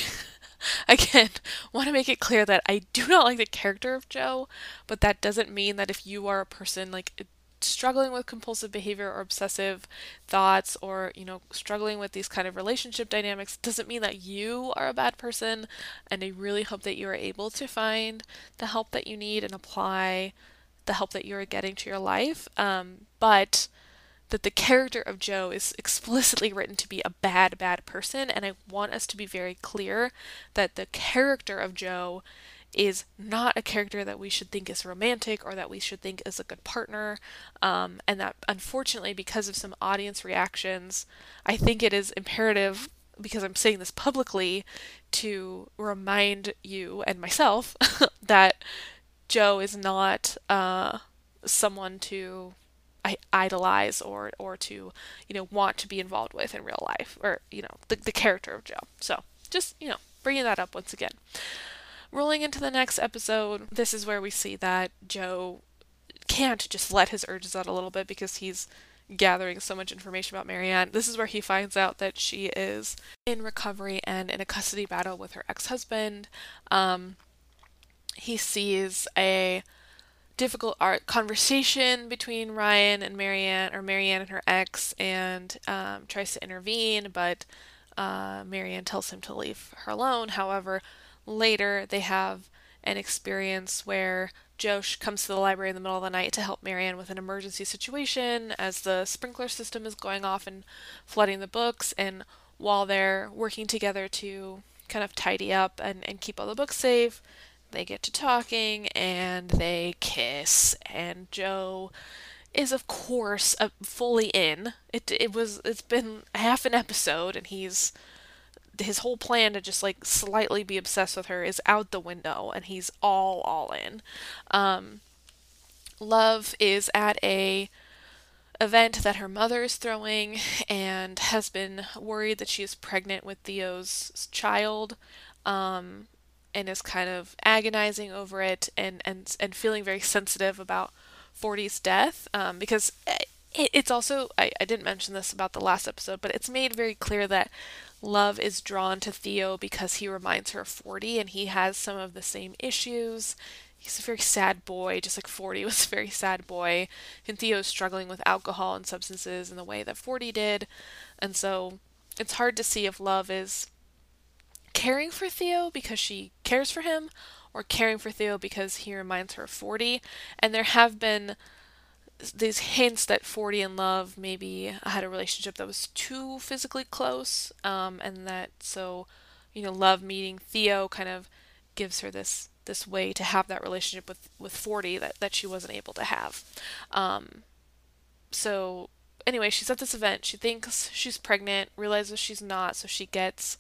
*laughs* again, want to make it clear that I do not like the character of Joe, but that doesn't mean that if you are a person like struggling with compulsive behavior or obsessive thoughts or you know struggling with these kind of relationship dynamics doesn't mean that you are a bad person and i really hope that you are able to find the help that you need and apply the help that you're getting to your life um, but that the character of Joe is explicitly written to be a bad, bad person, and I want us to be very clear that the character of Joe is not a character that we should think is romantic or that we should think is a good partner. Um, and that unfortunately, because of some audience reactions, I think it is imperative, because I'm saying this publicly, to remind you and myself *laughs* that Joe is not uh, someone to idolize or or to you know want to be involved with in real life or you know the, the character of joe so just you know bringing that up once again rolling into the next episode this is where we see that joe can't just let his urges out a little bit because he's gathering so much information about marienne this is where he finds out that she is in recovery and in a custody battle with her ex-husband um, he sees a difficult art conversation between Ryan and Marienne, or Marienne and her ex, and um, tries to intervene, but uh, Marienne tells him to leave her alone. However, later they have an experience where Josh comes to the library in the middle of the night to help Marienne with an emergency situation as the sprinkler system is going off and flooding the books. And while they're working together to kind of tidy up and, and keep all the books safe, they get to talking and they kiss. And Joe is of course fully in. It it was it's been half an episode and he's his whole plan to just like slightly be obsessed with her is out the window and he's all all in. Um, Love is at a event that her mother is throwing and has been worried that she is pregnant with Theo's child um, and is kind of agonizing over it and, and, and feeling very sensitive about Forty's death um, because it, it's also, I, I didn't mention this about the last episode, but it's made very clear that Love is drawn to Theo because he reminds her of Forty and he has some of the same issues. He's a very sad boy, just like Forty *laughs* was a very sad boy. And Theo's struggling with alcohol and substances in the way that Forty did. And so it's hard to see if Love is caring for Theo because she cares for him or caring for Theo because he reminds her of Forty. And there have been these hints that Forty and Love maybe had a relationship that was too physically close, um, and that so, you know, Love meeting Theo kind of gives her this this way to have that relationship with with Forty that that she wasn't able to have. Um, so anyway, she's at this event. She thinks she's pregnant, realizes she's not, so she gets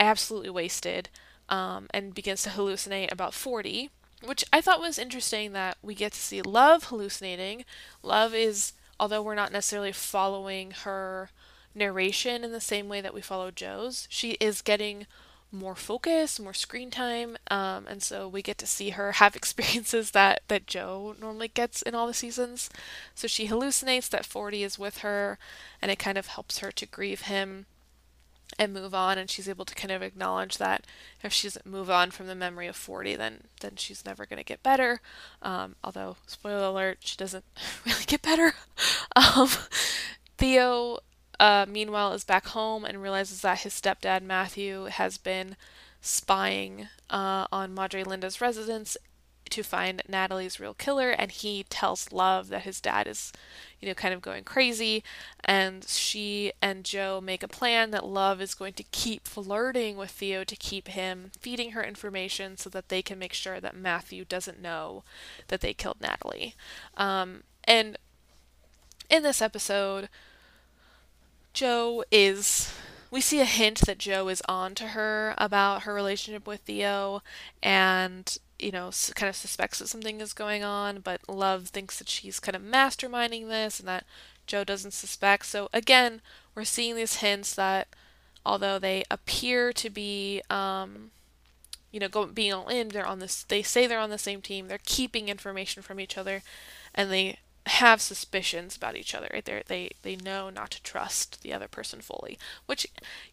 absolutely wasted um, and begins to hallucinate about Forty which I thought was interesting that we get to see Love hallucinating. Love is, although we're not necessarily following her narration in the same way that we follow Joe's, she is getting more focus, more screen time, um, and so we get to see her have *laughs* experiences that that Joe normally gets in all the seasons. So she hallucinates that Forty is with her, and it kind of helps her to grieve him and move on and she's able to kind of acknowledge that if she doesn't move on from the memory of Forty then then she's never going to get better. Um, although spoiler alert she doesn't *laughs* really get better. *laughs* Um, theo uh, meanwhile is back home and realizes that his stepdad matthew has been spying uh, on madre linda's residence to find Natalie's real killer, and he tells Love that his dad is, you know, kind of going crazy, and she and Joe make a plan that Love is going to keep flirting with Theo to keep him feeding her information so that they can make sure that Matthew doesn't know that they killed Natalie. Um, and in this episode, Joe is we see a hint that Joe is on to her about her relationship with Theo and you know, kind of suspects that something is going on, but Love thinks that she's kind of masterminding this and that Joe doesn't suspect. So again, we're seeing these hints that although they appear to be, um, you know, going being all in, they're on this. They say they're on the same team. They're keeping information from each other, and they have suspicions about each other. Right? They they they know not to trust the other person fully, which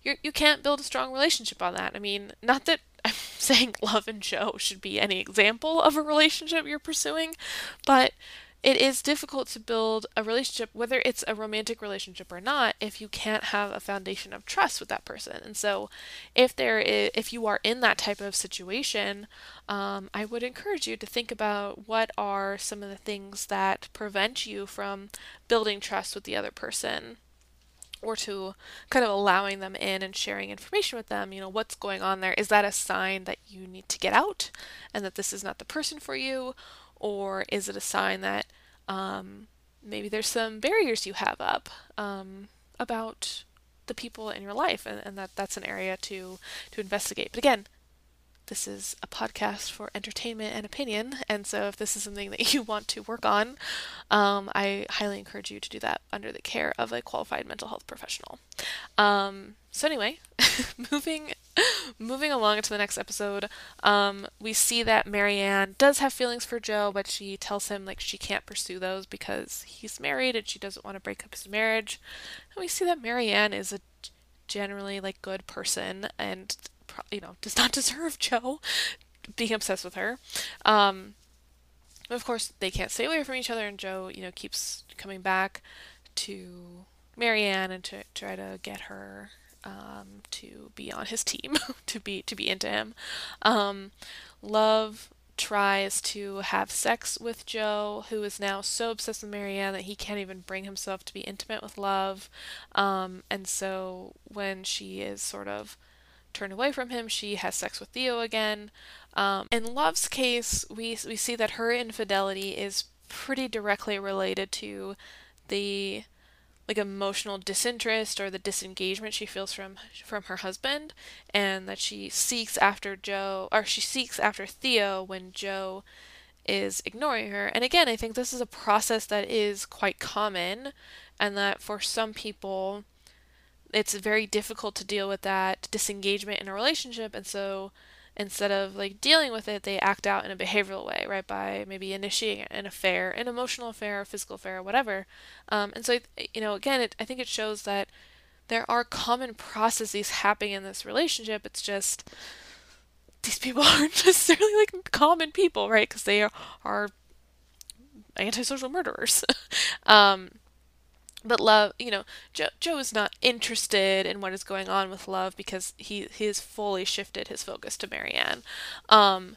you you can't build a strong relationship on that. I mean, not that I'm *laughs* saying love and Joe should be any example of a relationship you're pursuing, but it is difficult to build a relationship, whether it's a romantic relationship or not, if you can't have a foundation of trust with that person. And so, if there is, if you are in that type of situation, um, I would encourage you to think about what are some of the things that prevent you from building trust with the other person or to kind of allowing them in and sharing information with them, you know, what's going on there. Is that a sign that you need to get out and that this is not the person for you? Or is it a sign that um, maybe there's some barriers you have up um, about the people in your life and, and that that's an area to to investigate. But again, this is a podcast for entertainment and opinion, and so if this is something that *laughs* you want to work on, um, I highly encourage you to do that under the care of a qualified mental health professional. Um, so anyway, *laughs* moving moving along to the next episode, um, we see that Marienne does have feelings for Joe, but she tells him like she can't pursue those because he's married and she doesn't want to break up his marriage. And we see that Marienne is a generally like good person and you know, does not *laughs* deserve Joe being obsessed with her. Um, of course, they can't stay away from each other, and Joe you know, keeps coming back to Marienne and to try to get her um, to be on his team, *laughs* to be to be into him. Um, Love tries to have sex with Joe, who is now so obsessed with Marienne that he can't even bring himself to be intimate with Love. Um, and so when she is sort of turned away from him, she has sex with Theo again. Um, in Love's case, we we see that her infidelity is pretty directly related to the like emotional disinterest or the disengagement she feels from from her husband and that she seeks after Joe or she seeks after Theo when Joe is ignoring her. And again, I think this is a process that is quite common and that for some people it's very difficult to deal with that disengagement in a relationship and so instead of like dealing with it, they act out in a behavioral way, right? By maybe initiating an affair, an emotional affair, a physical affair, or whatever. Um, and so, you know, again, it, I think it shows that there are common processes happening in this relationship. It's just these people *laughs* aren't necessarily like common people, right? Because they are, are antisocial murderers. *laughs* um, but love you know joe, joe is not interested in what is going on with love because he he has fully shifted his focus to marienne. Um,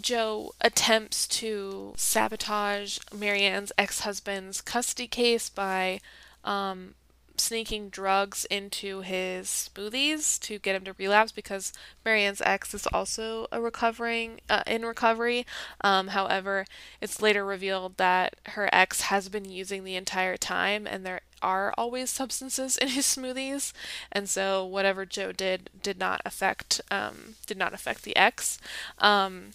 joe attempts to sabotage marienne's ex-husband's custody case by um, sneaking drugs into his smoothies to get him to relapse because Marienne's ex is also a recovering uh, in recovery. Um, however, it's later revealed that her ex has been using the entire time, and there are always substances in his smoothies, and so whatever Joe did did not affect um, did not affect the ex. Um,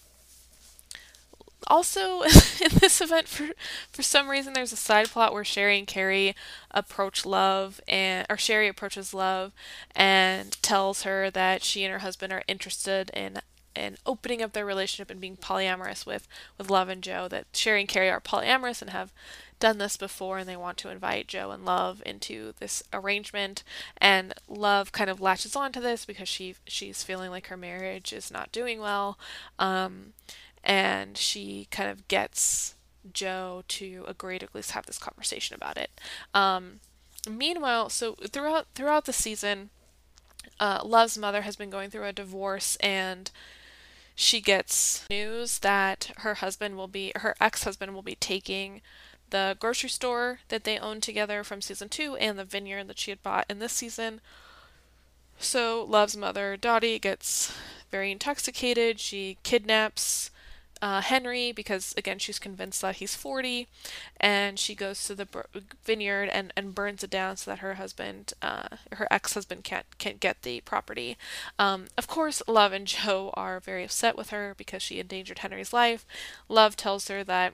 also *laughs* in this event for for some reason there's a side plot where Sherry and Cary approach Love and or Sherry approaches Love and tells her that she and her husband are interested in in opening up their relationship and being polyamorous with with Love and Joe that Sherry and Cary are polyamorous and have done this before and they want to invite Joe and Love into this arrangement. And Love kind of latches on to this because she she's feeling like her marriage is not doing well. Um, and she kind of gets Joe to agree to at least have this conversation about it. Um, meanwhile, so throughout throughout the season, uh, Love's mother has been going through a divorce, and she gets news that her husband will be her ex-husband will be taking the grocery store that they owned together from season two and the vineyard that she had bought in this season. So Love's mother, Dottie, gets very intoxicated. She kidnaps uh, Henry because again she's convinced that he's Forty and she goes to the vineyard and, and burns it down so that her husband uh, her ex-husband can't can't get the property. Um, of course Love and *laughs* Joe are very upset with her because she endangered Henry's life. Love tells her that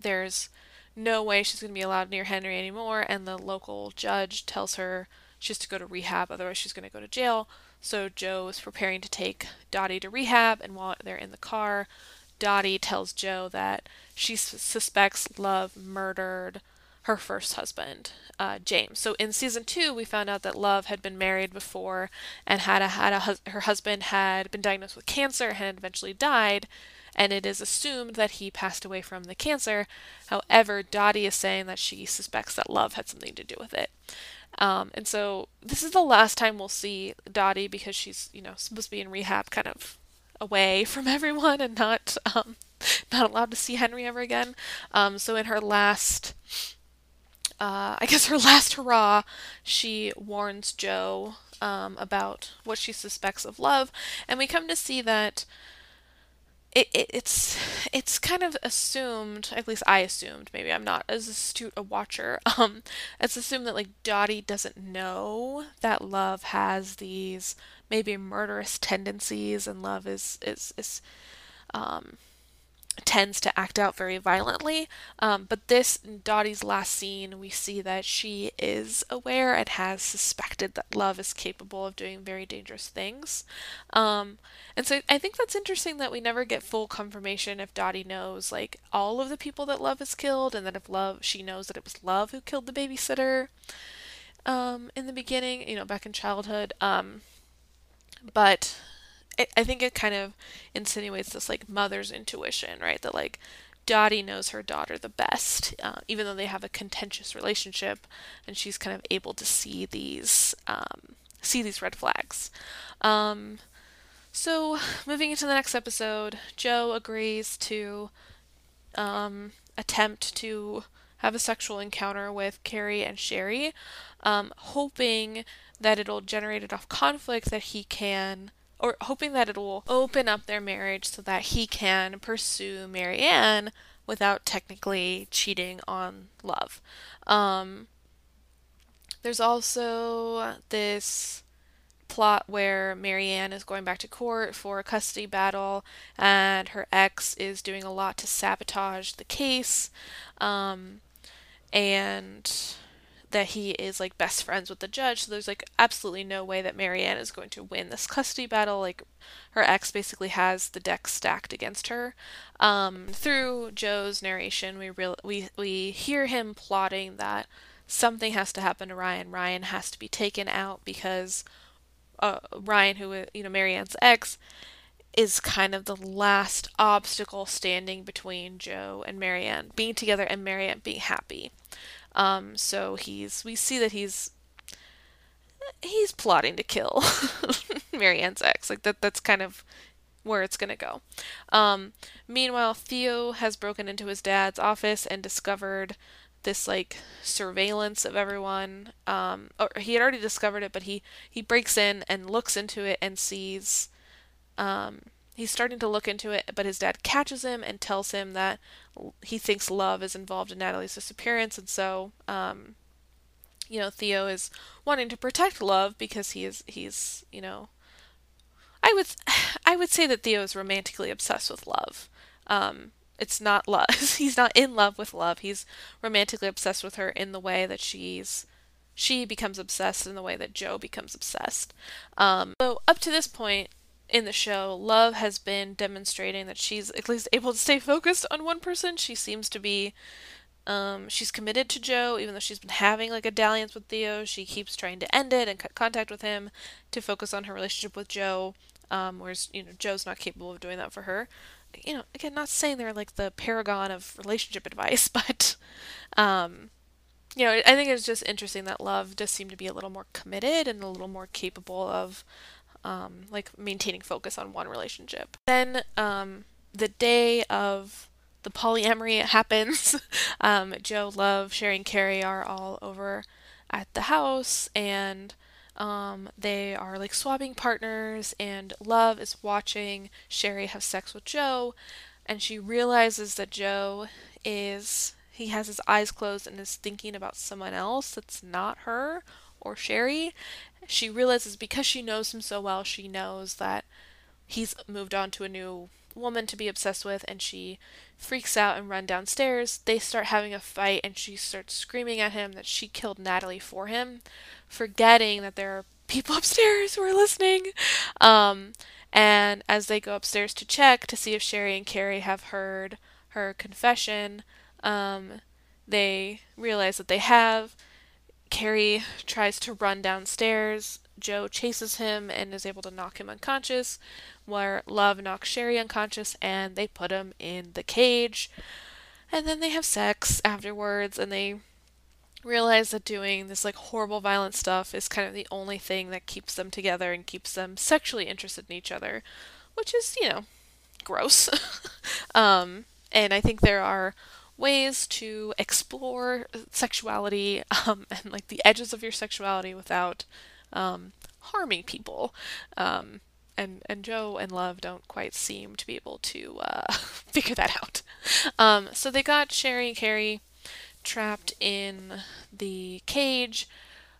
there's no way she's going to be allowed near Henry anymore and the local judge tells her she has to go to rehab otherwise she's going to go to jail so Joe is preparing to take Dottie to rehab, and while they're in the car, Dottie tells Joe that she suspects Love murdered her first husband, uh, James. So in season two, we found out that Love had been married before and had a, had a her husband had been diagnosed with cancer and eventually died, and it is assumed that he passed away from the cancer. However, Dottie is saying that she suspects that Love had something to do with it. Um, and so this is the last time we'll see Dottie because she's, you know, supposed to be in rehab kind of away *laughs* from everyone and not um, not allowed to see Henry ever again. Um, so in her last, uh, I *laughs* guess her last hurrah, she warns Joe um, about what she suspects of love, and we come to see that it, it, it's it's kind of assumed at least i assumed maybe i'm not as astute a watcher *laughs* um it's assumed that like dottie doesn't know that love has these maybe murderous tendencies and love is is is um tends to act out very violently. Um, but this Dottie's last scene, we see that she is aware and has suspected that Love is capable of doing very dangerous things. Um, and so I think that's interesting that we never get full confirmation if Dottie knows like all of the people that Love has killed, and that if Love she knows that it was Love who killed the babysitter. Um, in the beginning, you know, back in childhood. Um, but I think it kind of insinuates this like mother's intuition, right? That like Dottie knows her daughter the best, uh, even though they have a contentious relationship, and she's kind of able to see these um, see these red flags. Um, so, moving into the next episode, Joe agrees to um, attempt to have a sexual encounter with Cary and Sherry, um, hoping that it'll generate enough conflict that he can, or hoping that it will open up their marriage so that he can pursue Marienne without technically cheating on love. Um, there's also this plot where Marienne is going back to court for a custody battle, and her ex is doing a lot to sabotage the case, um, and that he is like best friends with the judge. So there's like absolutely no way that Marienne is going to win this custody battle. Like her ex basically has the deck stacked against her. Um, through Joe's narration, we real we we hear him plotting that something has to happen to Ryan. Ryan has to be taken out because uh, Ryan, who you know Marienne's ex, is kind of the last obstacle standing between Joe and Marienne being together and Marienne being happy. Um, so he's we see that he's he's plotting to kill *laughs* Marienne's ex. Like that that's kind of where it's gonna go. Um, meanwhile, Theo has broken into his dad's office and discovered this like surveillance of everyone. Um, or he had already discovered it, but he he breaks in and looks into it and sees. Um, he's starting to look into it, but his dad catches him and tells him that he thinks love is involved in Natalie's disappearance, and so um, you know Theo is wanting to protect love because he is he's you know. I would *sighs* I would say that Theo is romantically obsessed with love. Um, it's not love. *laughs* he's not in love with love. He's romantically obsessed with her in the way that she's she becomes obsessed in the way that Joe becomes obsessed. Um, so up to this point in the show, Love has been demonstrating that she's at least able to stay focused on one person. She seems to be um, she's committed to Joe, even though she's been having like a dalliance with Theo. She keeps trying to end it and cut contact with him to focus on her relationship with Joe. Um, whereas you know Joe's not capable of doing that for her you know, again, not saying they're like the paragon of relationship advice, *laughs* but, um, you know, I think it's just interesting that love does seem to be a little more committed and a little more capable of, um, like maintaining focus on one relationship. Then, um, the day of the polyamory *laughs* happens, um, Joe, Love, Sherry, and Cary are all over at the house, and um, they are like swapping partners, and Love is watching Sherry have sex with Joe, and she realizes that Joe is he has his eyes closed and is thinking about someone else that's not her or Sherry. She realizes because she knows him so well, she knows that he's moved on to a new woman to be obsessed with and she freaks out and run downstairs. They start having a fight and she starts screaming at him that she killed Natalie for him, forgetting that there are people *laughs* upstairs who are listening. Um, and as they go upstairs to check to see if Sherry and Cary have heard her confession, um, they realize that they have. Cary tries to run downstairs. Joe chases him and is able to knock him unconscious where Love knocks Sherry unconscious and they put him in the cage. And then they have sex afterwards and they realize that doing this like horrible violent stuff is kind of the only thing that keeps them together and keeps them sexually interested in each other, which is, you know, gross. *laughs* um, and I think there are ways to explore sexuality *laughs* um, and like the edges of your sexuality without um, harming people. Um, and and Joe and Love don't quite seem to be able to uh, *laughs* figure that out. Um, so they got Sherry and Cary trapped in the cage.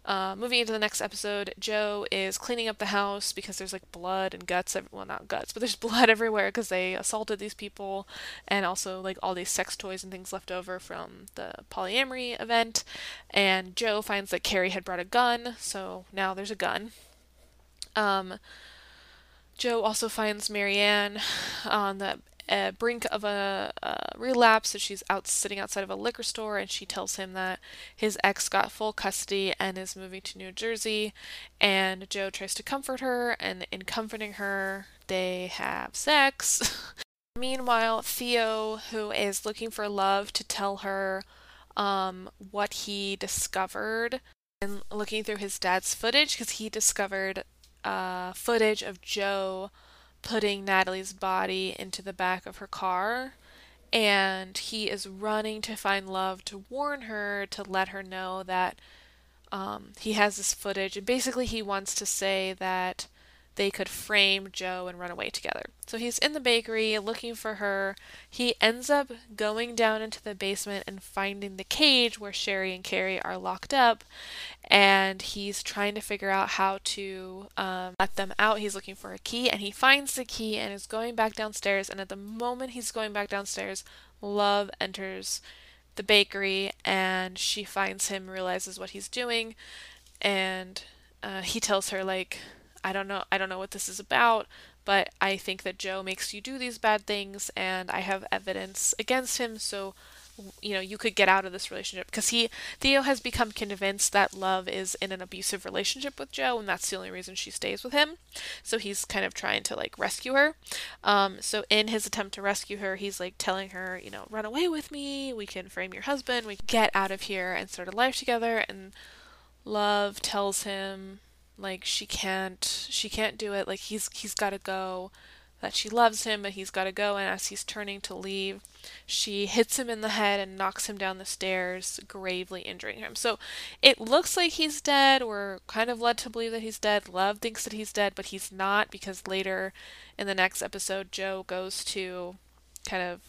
Uh, moving into the next episode, Joe is cleaning up the house because there's like blood and guts. Ev- well, not guts, but there's *laughs* blood everywhere because they assaulted these people, and also like all these sex toys and things left over from the polyamory event. And Joe finds that Cary had brought a gun, so now there's a gun. Um, Joe also finds Marienne on the brink of a, a, relapse, so she's out sitting outside of a liquor store, and she tells him that his ex got full custody and is moving to New Jersey. And Joe tries to comfort her, and in comforting her, they have sex. *laughs* Meanwhile, Theo, who is looking for love to tell her um, what he discovered and looking through his dad's footage because he discovered uh, footage of Joe putting Natalie's body into the back of her car. And he is running to find Love to warn her, to let her know that um, he has this footage. And basically, he wants to say that they could frame Joe and run away together. So he's in the bakery looking for her. He ends up going down into the basement and finding the cage where Sherry and Cary are locked up. And he's trying to figure out how to um, let them out. He's looking for a key and he finds the key and is going back downstairs. And at the moment he's going back downstairs, Love enters the bakery and she finds him, realizes what he's doing, and uh, he tells her, like, I don't know I don't know what this is about, but I think that Joe makes you do these bad things and I have evidence against him, so you know, you could get out of this relationship because he Theo has become convinced that Love is in an abusive relationship with Joe and that's the only reason she stays with him. So he's kind of trying to like rescue her. Um, so in his attempt to rescue her, he's like telling her, you know, run away with me, we can frame your husband, we can get out of here and start a life together and Love tells him like she can't she can't do it. Like he's he's got to go. That she loves him but he's got to go. And as he's turning to leave she hits him in the head and knocks him down the stairs gravely injuring him. So it looks like he's dead. We're kind of led to believe that he's dead. Love thinks that he's dead but he's not because later in the next episode joe goes to kind of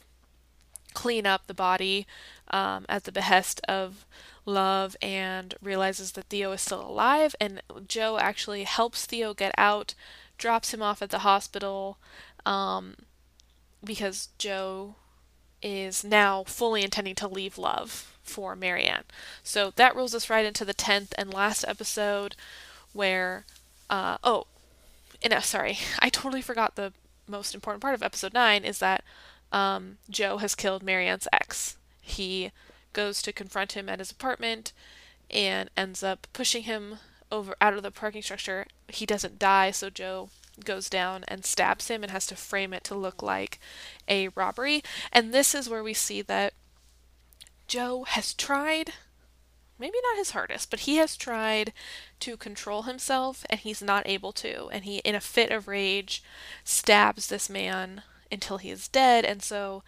clean up the body um, at the behest of Love and realizes that Theo is still alive. And Joe actually helps Theo get out, drops him off at the hospital um, because Joe is now fully intending to leave Love for Marienne. So that rolls us right into the 10th and last episode where, uh, oh, and, uh, sorry, *laughs* I totally forgot the most important part of episode 9 is that um, Joe has killed Marienne's ex. He goes to confront him at his apartment and ends up pushing him over out of the parking structure. He doesn't die, so Joe goes down and stabs him and has to frame it to look like a robbery. And this is where we see that Joe has tried maybe not his hardest, but he has tried to control himself and he's not able to. And he, in a fit of rage, stabs this man until he is dead. And so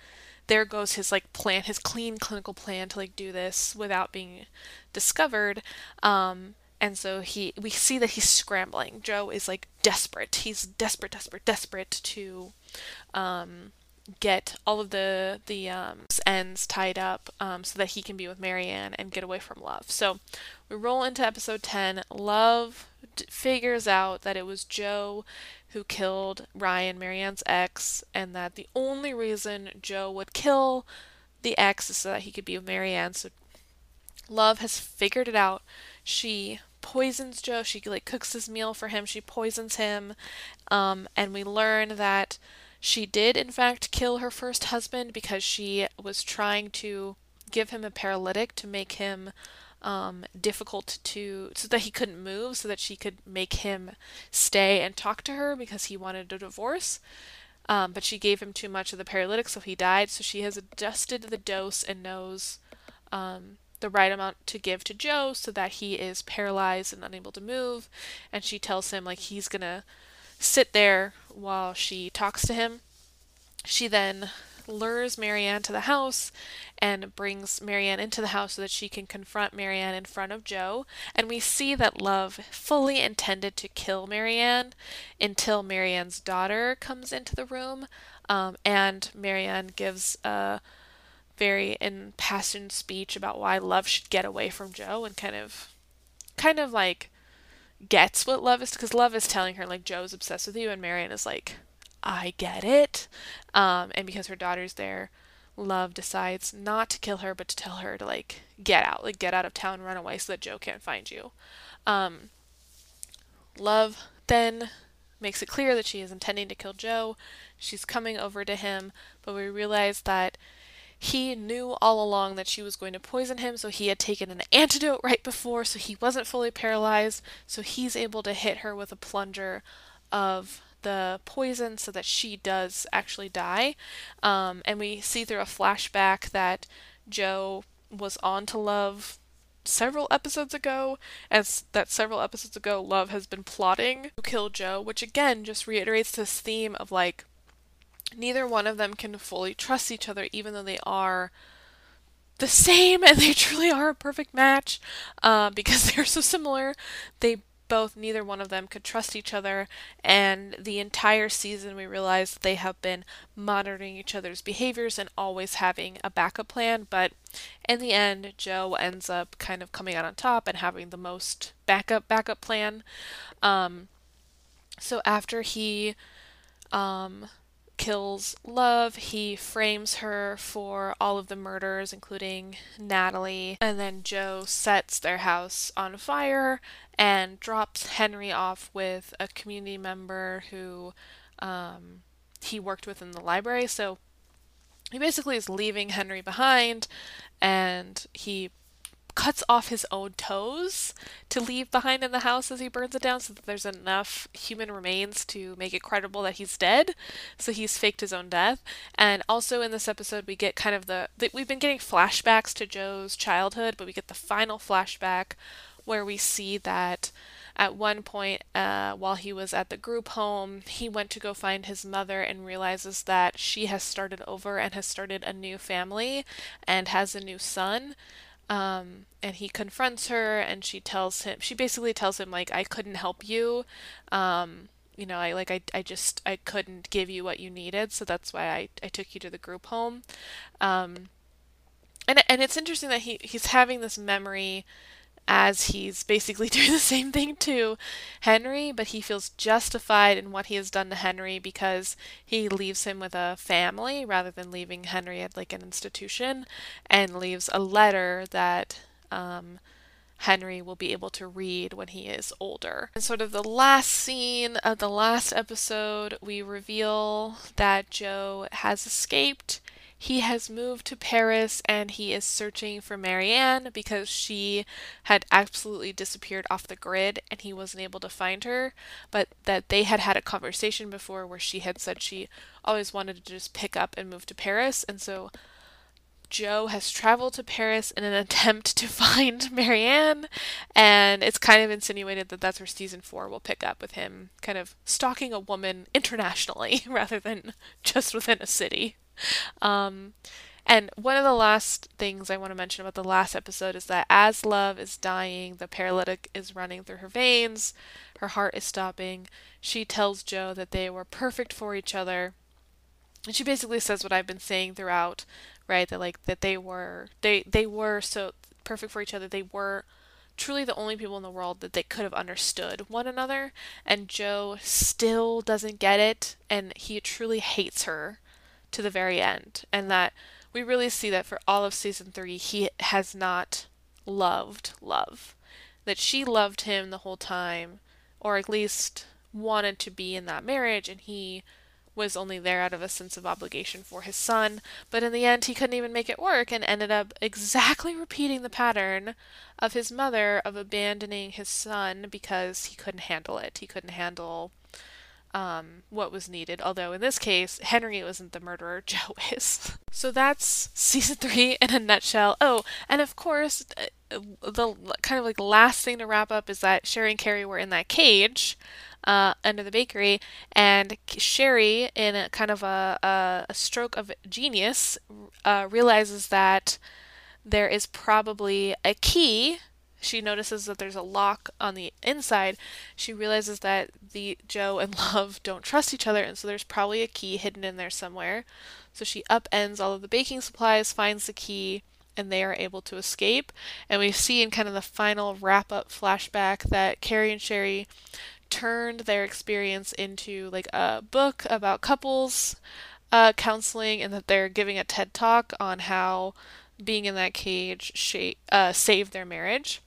there goes his like plan, his clean clinical plan to like do this without being discovered. Um, and so he, we see that he's scrambling. Joe is like desperate. He's desperate, desperate, desperate to um, get all of the the um, ends tied up um, so that he can be with Marienne and get away from Love. So we roll into episode 10. Love d- figures out that it was Joe who killed Ryan, Marienne's ex, and that the only reason Joe would kill the ex is so that he could be with Marienne. So Love has figured it out. She poisons Joe. She like cooks his meal for him. She poisons him, um, and we learn that she did in fact kill her first husband because she was trying to give him a paralytic to make him um, difficult to so that he couldn't move so that she could make him stay and talk to her because he wanted a divorce. Um, but she gave him too much of the paralytic so he died. So she has adjusted the dose and knows um, the right amount to give to joe so that he is paralyzed and unable to move. And she tells him like he's gonna sit there while she talks to him she then lures Marienne to the house and brings Marienne into the house so that she can confront Marienne in front of Joe. And we see that Love fully intended to kill Marienne until Marienne's daughter comes into the room. Um, and Marienne gives a very impassioned speech about why Love should get away from Joe and kind of, kind of like gets what Love is because Love is telling her like Joe's obsessed with you and Marienne is like I get it. Um, and because her daughter's there, Love decides not to kill her, but to tell her to like get out, like get out of town, run away, so that Joe can't find you. Um, Love then makes it clear that she is intending to kill Joe. She's coming over to him, but we realize that he knew all along that she was going to poison him, so he had taken an antidote right before, so he wasn't fully paralyzed, so he's able to hit her with a plunger of the poison so that she does actually die. Um, and we see through a flashback that Joe was on to love several episodes ago, as that several episodes ago, Love has been plotting to kill Joe, which again just reiterates this theme of like neither one of them can fully trust each other, even though they are the same and they *laughs* truly are a perfect match uh, because *laughs* they're so similar. They both, neither one of them could trust each other, and the entire season we realize they have been monitoring each other's behaviors and always having a backup plan. But in the end, Joe ends up kind of coming out on top and having the most backup backup plan. Um, so after he um, kills Love. He frames her for all of the murders, including Natalie. And then Joe sets their house on fire and drops Henry off with a community member who um, he worked with in the library. So he basically is leaving Henry behind and he cuts off his own toes to leave behind in the house as he burns it down so that there's enough human remains to make it credible that he's dead. So he's faked his own death. And also in this episode, we get kind of the, the we've been getting flashbacks to Joe's childhood, but we get the final flashback where we see that at one point, uh, while he was at the group home, he went to go find his mother and realizes that she has started over and has started a new family and has a new son. Um, and he confronts her and she tells him, she basically tells him, like, I couldn't help you. Um, you know, I like I, I just I couldn't give you what you needed, so that's why I, I took you to the group home. Um, and and it's interesting that he he's having this memory as he's basically *laughs* doing the same thing to Henry, but he feels justified in what he has done to Henry because he leaves him with a family rather than leaving Henry at like an institution and leaves a letter that um, Henry will be able to read when he is older. And sort of the last scene of the last episode, we reveal that Joe has escaped he has moved to Paris and he is searching for Marienne because she had absolutely disappeared off the grid and he wasn't able to find her. But that they had had a conversation before where she had said she always wanted to just pick up and move to Paris. And so Joe has traveled to Paris in an *laughs* attempt to find Marienne, and it's kind of insinuated that that's where season four will pick up with him kind of stalking a woman internationally *laughs* rather than just within a city. Um, and one of the last things I want to mention about the last episode is that as Love is dying, the paralytic is running through her veins, her heart is stopping. She tells Joe that they were perfect for each other. And she basically says what I've been saying throughout, right? That like that they were they they were so perfect for each other. They were truly the only people in the world that they could have understood one another and Joe still doesn't get it and he truly hates her to the very end, and that we really see that for all of season three, he has not loved love. That she loved him the whole time, or at least wanted to be in that marriage, and he was only there out of a sense of obligation for his son. But in the end, he couldn't even make it work and ended up exactly repeating the pattern of his mother of abandoning his son because he couldn't handle it. He couldn't handle um, what was needed. Although in this case, Henry wasn't the murderer, *laughs* Joe is. So that's season three in a nutshell. Oh, and of course, uh, the kind of like last thing to wrap up is that Sherry and Cary were in that cage. Uh, under the bakery, and Sherry, in a kind of a, a, a stroke of genius, uh, realizes that there is probably a key she notices that there's a lock on the inside. She realizes that the Joe and *laughs* Love don't trust each other, and so there's probably a key hidden in there somewhere. So she upends all of the baking supplies, finds the key, and they are able to escape. And we see in kind of the final wrap up flashback that Cary and Sherry turned their experience into like a book about couples uh, counseling, and that they're giving a TED talk on how being in that cage sh- uh, saved their marriage.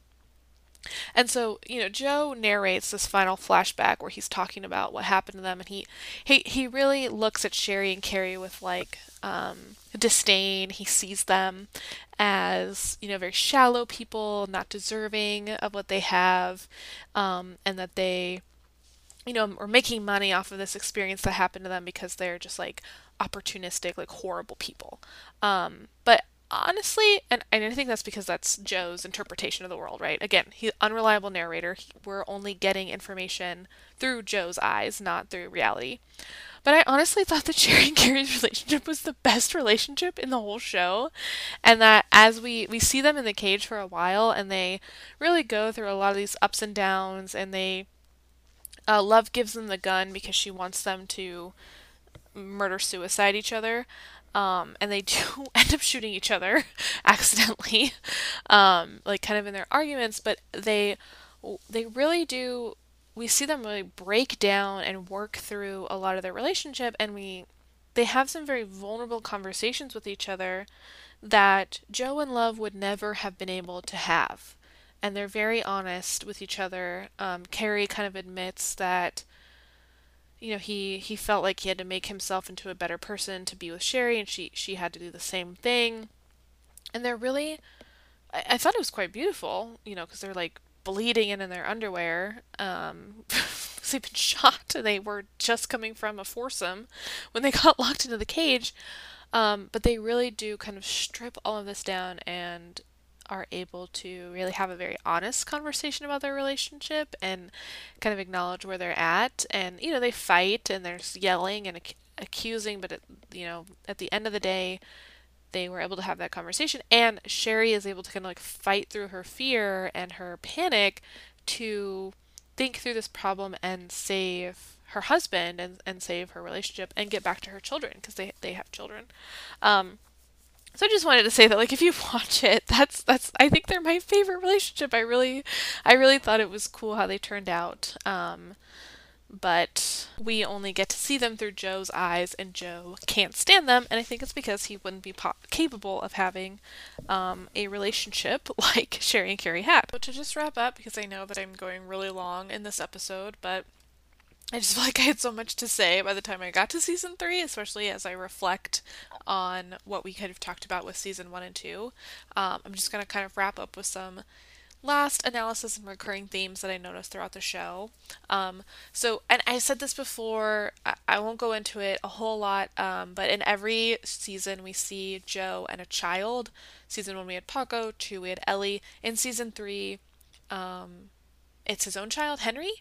And so, you know, Joe narrates this final flashback where he's talking about what happened to them, and he he he really looks at Sherry and Cary with like um, disdain. He sees them as you know very shallow people, not deserving of what they have, um, and that they you know are making money off of this experience that happened to them because they're just like opportunistic, like horrible people. Um, but honestly, and, and I think that's because that's Joe's interpretation of the world, right? Again, he unreliable narrator. We're only getting information through Joe's eyes, not through reality. But I honestly thought that *laughs* Sherry and Cary's relationship was the best relationship in the whole show. And that as we, we see them in the cage for a while and they really go through a lot of these ups and downs and they uh, Love gives them the gun because she wants them to murder suicide each other. Um, and they *laughs* do end up shooting each other *laughs* accidentally, um, like kind of in their arguments. But they they really do. We see them really break down and work through a lot of their relationship, and we they have some very vulnerable conversations with each other that Joe and Love would never have been able to have. And they're very honest with each other. Um, Cary kind of admits that you know he he felt like he had to make himself into a better person to be with Sherry and she she had to do the same thing. And they're really I, I thought it was quite beautiful you know because they're like bleeding and in their underwear. Um *laughs* they've been shot and they were just coming from a foursome when they *laughs* got locked into the cage. Um, but they really do kind of strip all of this down and are able to really have a very honest conversation about their relationship and kind of acknowledge where they're at. And, you know, they fight and there's yelling and ac- accusing, but, it, you know, at the end of the day, they were able to have that conversation. And Sherry is able to kind of like fight through her fear and her panic to think through this problem and save her husband and, and save her relationship and get back to her children because they, they have children. Um, so I just wanted to say that like if you *laughs* watch it, that's that's I think they're my favorite relationship. I really I really thought it was cool how they turned out. Um, but we only get to see them through Joe's eyes, and Joe can't stand them, and I think it's because he wouldn't be po- capable of having um, a relationship *laughs* like Sherry and Cary had. But to just wrap up, because I know that I'm going really long in this episode, but I just feel like I had so much to say by the time I got to season three, especially as I reflect on what we kind of talked about with season one and two. Um, I'm just going to kind of wrap up with some last analysis and recurring themes that I noticed throughout the show. Um, so, and I said this before, I, I won't go into it a whole lot, um, but in every season we see Joe and a child. Season one we had Paco, two we had Ellie. In season three, um, it's his own child, Henry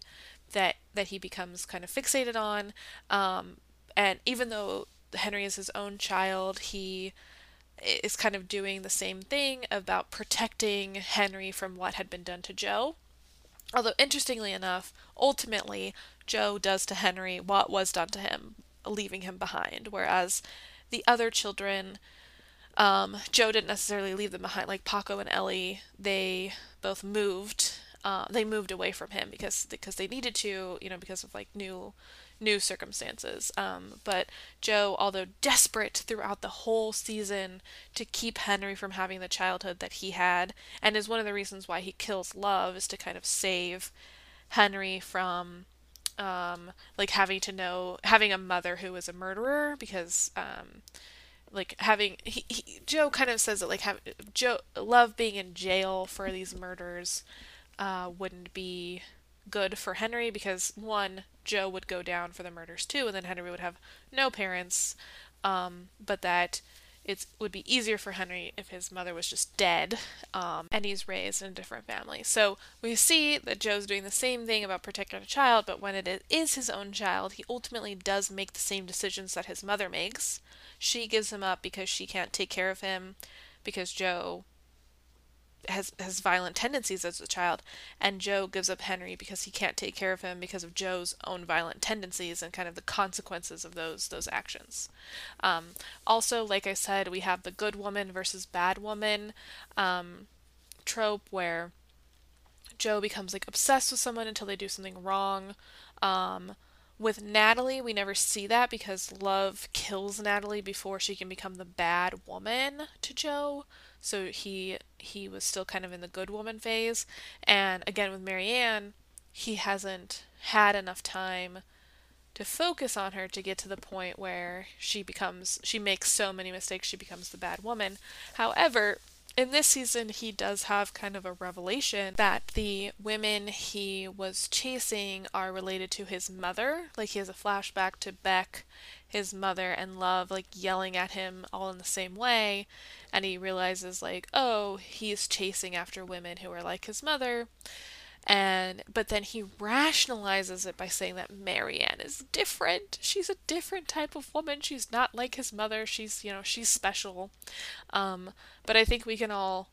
that that he becomes kind of fixated on. Um, and even though Henry is his own child, he is kind of doing the same thing about protecting Henry from what had been done to Joe. Although, interestingly enough, ultimately, Joe does to Henry what was done to him, leaving him behind. Whereas the other children, um, Joe didn't necessarily leave them behind. Like Paco and Ellie, they both moved uh, they moved away from him because because they needed to, you know, because of like new new circumstances. Um, but Joe, although desperate throughout the whole season to keep Henry from having the childhood that he had, and is one of the reasons why he kills Love, is to kind of save Henry from um, like having to know having a mother who was a murderer because um, like having he, he, Joe kind of says that like have Joe Love being in jail for these murders uh, wouldn't be good for Henry because one, Joe would go down for the murders too, and then Henry would have no parents. Um, but that it would be easier for Henry if his mother was just dead um, and he's raised in a different family. So we see that Joe's doing the same thing about protecting a child, but when it is his own child, he ultimately does make the same decisions that his mother makes. She gives him up because she can't take care of him because Joe has has violent tendencies as a child, and Joe gives up Henry because he can't take care of him because of Joe's own violent tendencies and kind of the consequences of those those actions. Um, also, like I said, we have the good woman versus bad woman um, trope where Joe becomes like obsessed with someone until they do something wrong. Um, with Natalie, we never see that because love kills Natalie before she can become the bad woman to Joe so he he was still kind of in the good woman phase. And again with Marienne, he hasn't had enough time to focus on her to get to the point where she becomes she makes so many mistakes she becomes the bad woman. However, in this season, he does have kind of a revelation that the women he was chasing are related to his mother. Like he has a flashback to Beck, his mother, and Love, like yelling at him all in the same way. And he realizes, like, oh, he's chasing after women who are like his mother and but then he rationalizes it by saying that Marienne is different. She's a different type of woman. She's not like his mother. She's you know she's special. Um, but I think we can all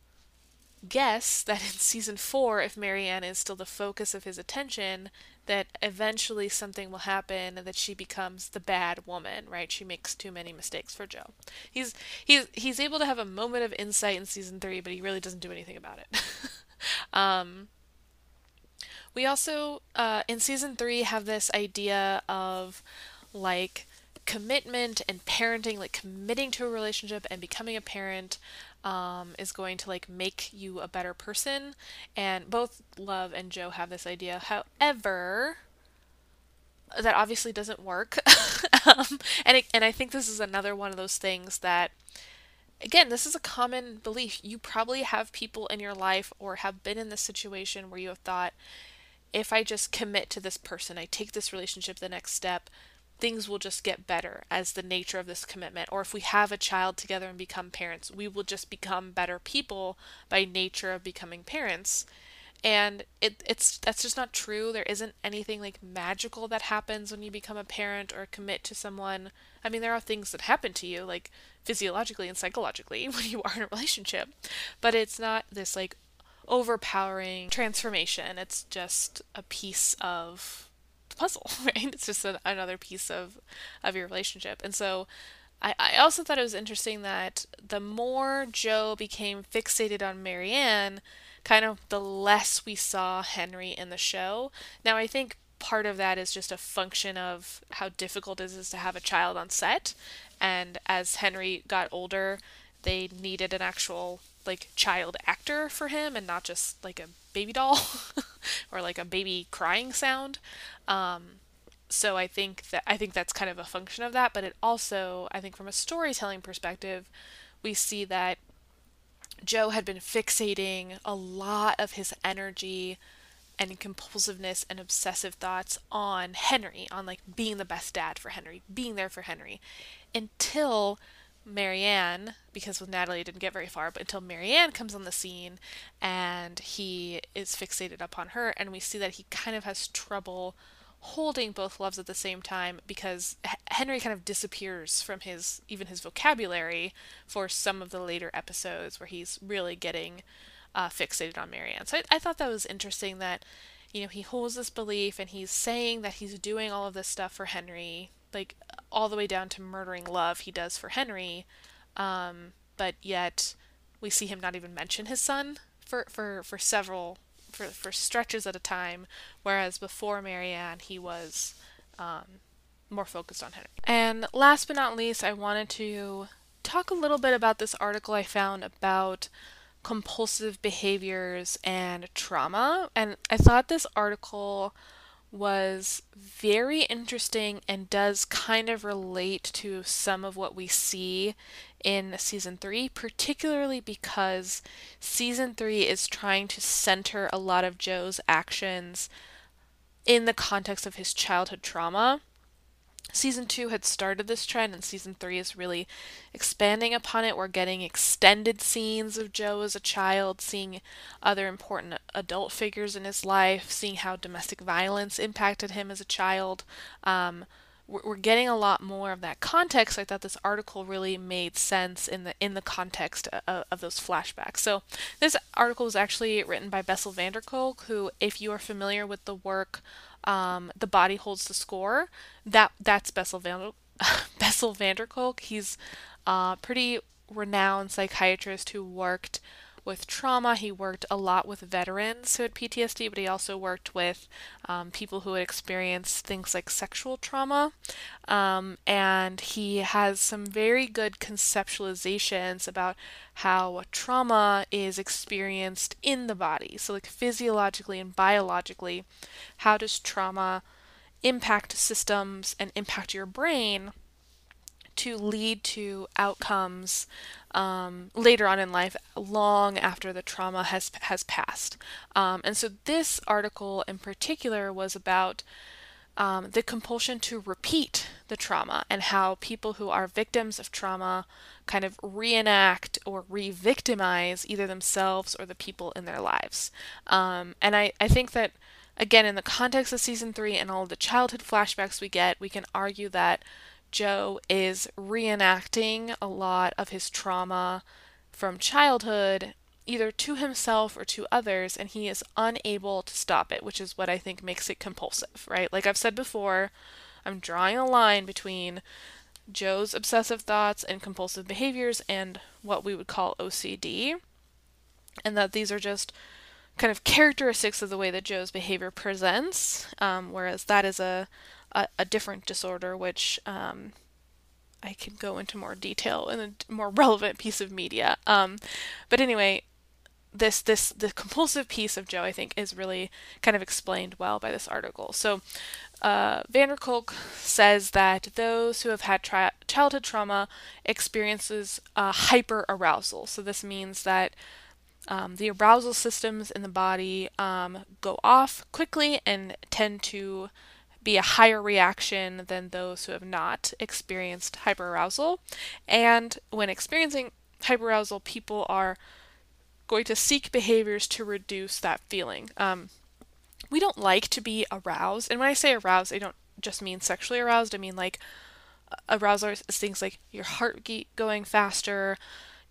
guess that in season four, if Marienne is still the focus of his attention, that eventually something will happen and that she becomes the bad woman, right? She makes too many mistakes for Joe. He's he's he's able to have a moment of insight in season three, but he really doesn't do anything about it. *laughs* um, we also, uh, in season three, have this idea of like commitment and parenting, like committing to a relationship and becoming a parent. Um, is going to like make you a better person, and both Love and Joe have this idea. However, that obviously doesn't work, *laughs* um, and it, and I think this is another one of those things that again, this is a common belief. You probably have people in your life or have been in this situation where you have thought, if I just commit to this person, I take this relationship the next step, things will just get better as the nature of this commitment. Or if we have a child together and become parents, we will just become better people by nature of becoming parents. And it, it's that's just not true. There isn't anything like magical that happens when you become a parent or commit to someone. I mean, there are things that happen to you, like physiologically and psychologically, *laughs* when you are in a relationship, but it's not this like overpowering transformation. It's just a piece of the puzzle, *laughs* right? It's just another piece of of your relationship. And so I, I also thought it was interesting that the more Joe became fixated on Marienne, kind of the less we saw Henry in the show. Now I think part of that is just a function of how difficult it is to have a child on set. And as Henry got older, they needed an actual like child actor for him and not just like a baby doll *laughs* or like a baby crying sound. Um, so I think that I think that's kind of a function of that, but it also I think from a storytelling perspective, we see that Joe had been fixating a lot of his energy and compulsiveness and obsessive thoughts on Henry, on like being the best dad for Henry, being there for Henry, until Marienne, because with Natalie it didn't get very far, but until Marienne comes on the scene and he is fixated upon her, and we see that he kind of has trouble holding both loves at the same time because Henry kind of disappears from his even his vocabulary for some of the later episodes where he's really getting uh, fixated on Marienne. So I, I thought that was interesting that you know he holds this belief and he's saying that he's doing all of this stuff for Henry like all the way down to murdering love he does for Henry, um, but yet we see him not even mention his son for for for several for for stretches at a time, whereas before Marienne he was um, more focused on Henry. And last but not least, I wanted to talk a little bit about this article I found about compulsive behaviors and trauma, and I thought this article was very interesting and does kind of relate to some of what we see in season three, particularly because season three is trying to center a lot of Joe's actions in the context of his childhood trauma season two had started this trend, and season three is really expanding upon it. We're getting extended scenes of Joe as a child, seeing other important adult figures in his life, seeing how domestic violence impacted him as a child. Um, we're, getting a lot more of that context. I thought this article really made sense in the in the context of, of those flashbacks. So this article was actually written by Bessel van der Kolk, who, if you are familiar with the work um, the body holds the score. That that's Bessel van *laughs* Bessel van der Kolk. He's a pretty renowned psychiatrist who worked with trauma. He worked a lot with veterans who had PTSD, but he also worked with um, people who had experienced things like sexual trauma. Um, and he has some very good conceptualizations about how trauma is experienced in the body. So, like physiologically and biologically, how does trauma impact systems and impact your brain? To lead to outcomes um, later on in life, long after the trauma has has passed. Um, and so this article in particular was about um, the compulsion to repeat the trauma and how people who are victims of trauma kind of reenact or re-victimize either themselves or the people in their lives. Um, and I, I think that again in the context of season three and all the childhood flashbacks we get, we can argue that Joe is reenacting a lot of his trauma from childhood, either to himself or to others, and he is unable to stop it, which is what I think makes it compulsive, right? Like I've said before, I'm drawing a line between Joe's obsessive thoughts and compulsive behaviors and what we would call OCD, and that these are just kind of characteristics of the way that Joe's behavior presents, um, whereas that is a a, a different disorder, which um, I can go into more detail in a more *laughs* relevant piece of media. Um, but anyway, this this the compulsive piece of Joe, I think, is really kind of explained well by this article. So. Uh, van der Kolk says that those who have had childhood trauma experiences uh, hyper arousal. So this means that um, the arousal systems in the body um, go off quickly and tend to be a higher reaction than those who have not experienced hyperarousal. And when experiencing hyperarousal, people are going to seek behaviors to reduce that feeling. Um, we don't like to be aroused, and when I say aroused, I don't just mean sexually aroused. I mean like arousal is things like your heartbeat going faster,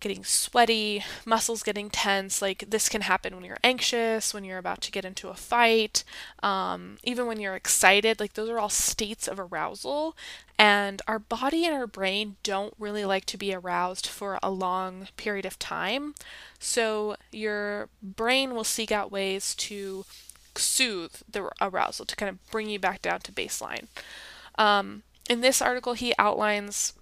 getting sweaty, muscles getting tense. Like this can happen when you're anxious, when you're about to get into a fight, um, even when you're excited. Like those are all states of arousal. And our body and our brain don't really like to be aroused for a long period of time. So your brain will seek out ways to soothe the arousal, to kind of bring you back down to baseline. Um, in this article, he outlines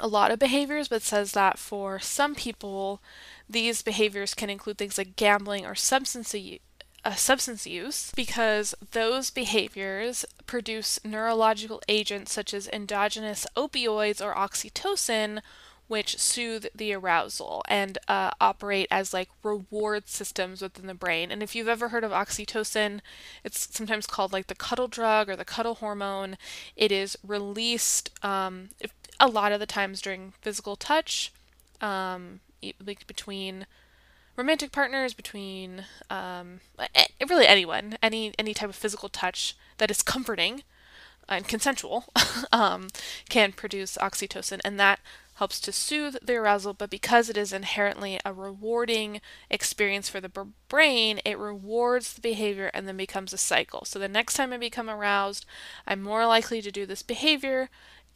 a lot of behaviors, but says that for some people, these behaviors can include things like gambling or substance use. Uh, substance use because those behaviors produce neurological agents such as endogenous opioids or oxytocin, which soothe the arousal and uh, operate as like reward systems within the brain. And if you've ever heard of oxytocin, it's sometimes called like the cuddle drug or the cuddle hormone. It is released um, a lot of the times during physical touch, um, like between romantic partners, between um, really anyone, any any type of physical touch that is comforting and consensual, *laughs* um, can produce oxytocin, and that helps to soothe the arousal. But because it is inherently a rewarding experience for the brain, it rewards the behavior and then becomes a cycle. So the next time I become aroused, I'm more likely to do this behavior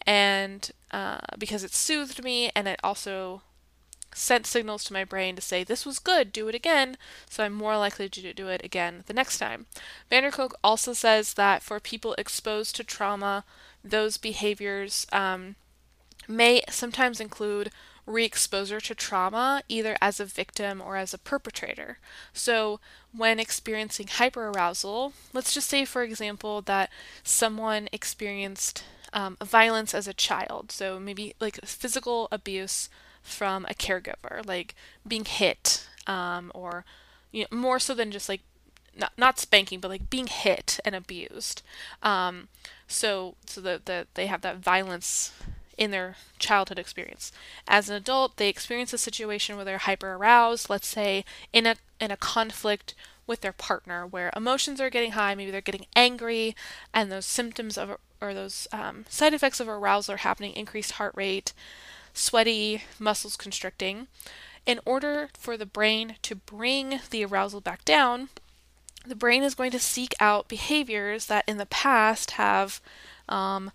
and uh, because it soothed me and it also sent signals to my brain to say this was good do it again so i'm more likely to do it again the next time van der kolk also says that for people exposed to trauma those behaviors um, may sometimes include re-exposure to trauma either as a victim or as a perpetrator so when experiencing hyperarousal let's just say for example that someone experienced um, violence as a child. So maybe like physical abuse from a caregiver, like being hit, um, or you know, more so than just like not not spanking, but like being hit and abused. Um, so so that the, they have that violence in their childhood experience. As an adult, they experience a situation where they're hyper aroused, let's say in a in a conflict with their partner where emotions are getting high, maybe they're getting angry and those symptoms of or those um, side effects of arousal are happening increased heart rate, sweaty, muscles constricting. In order for the brain to bring the arousal back down, the brain is going to seek out behaviors that in the past have um,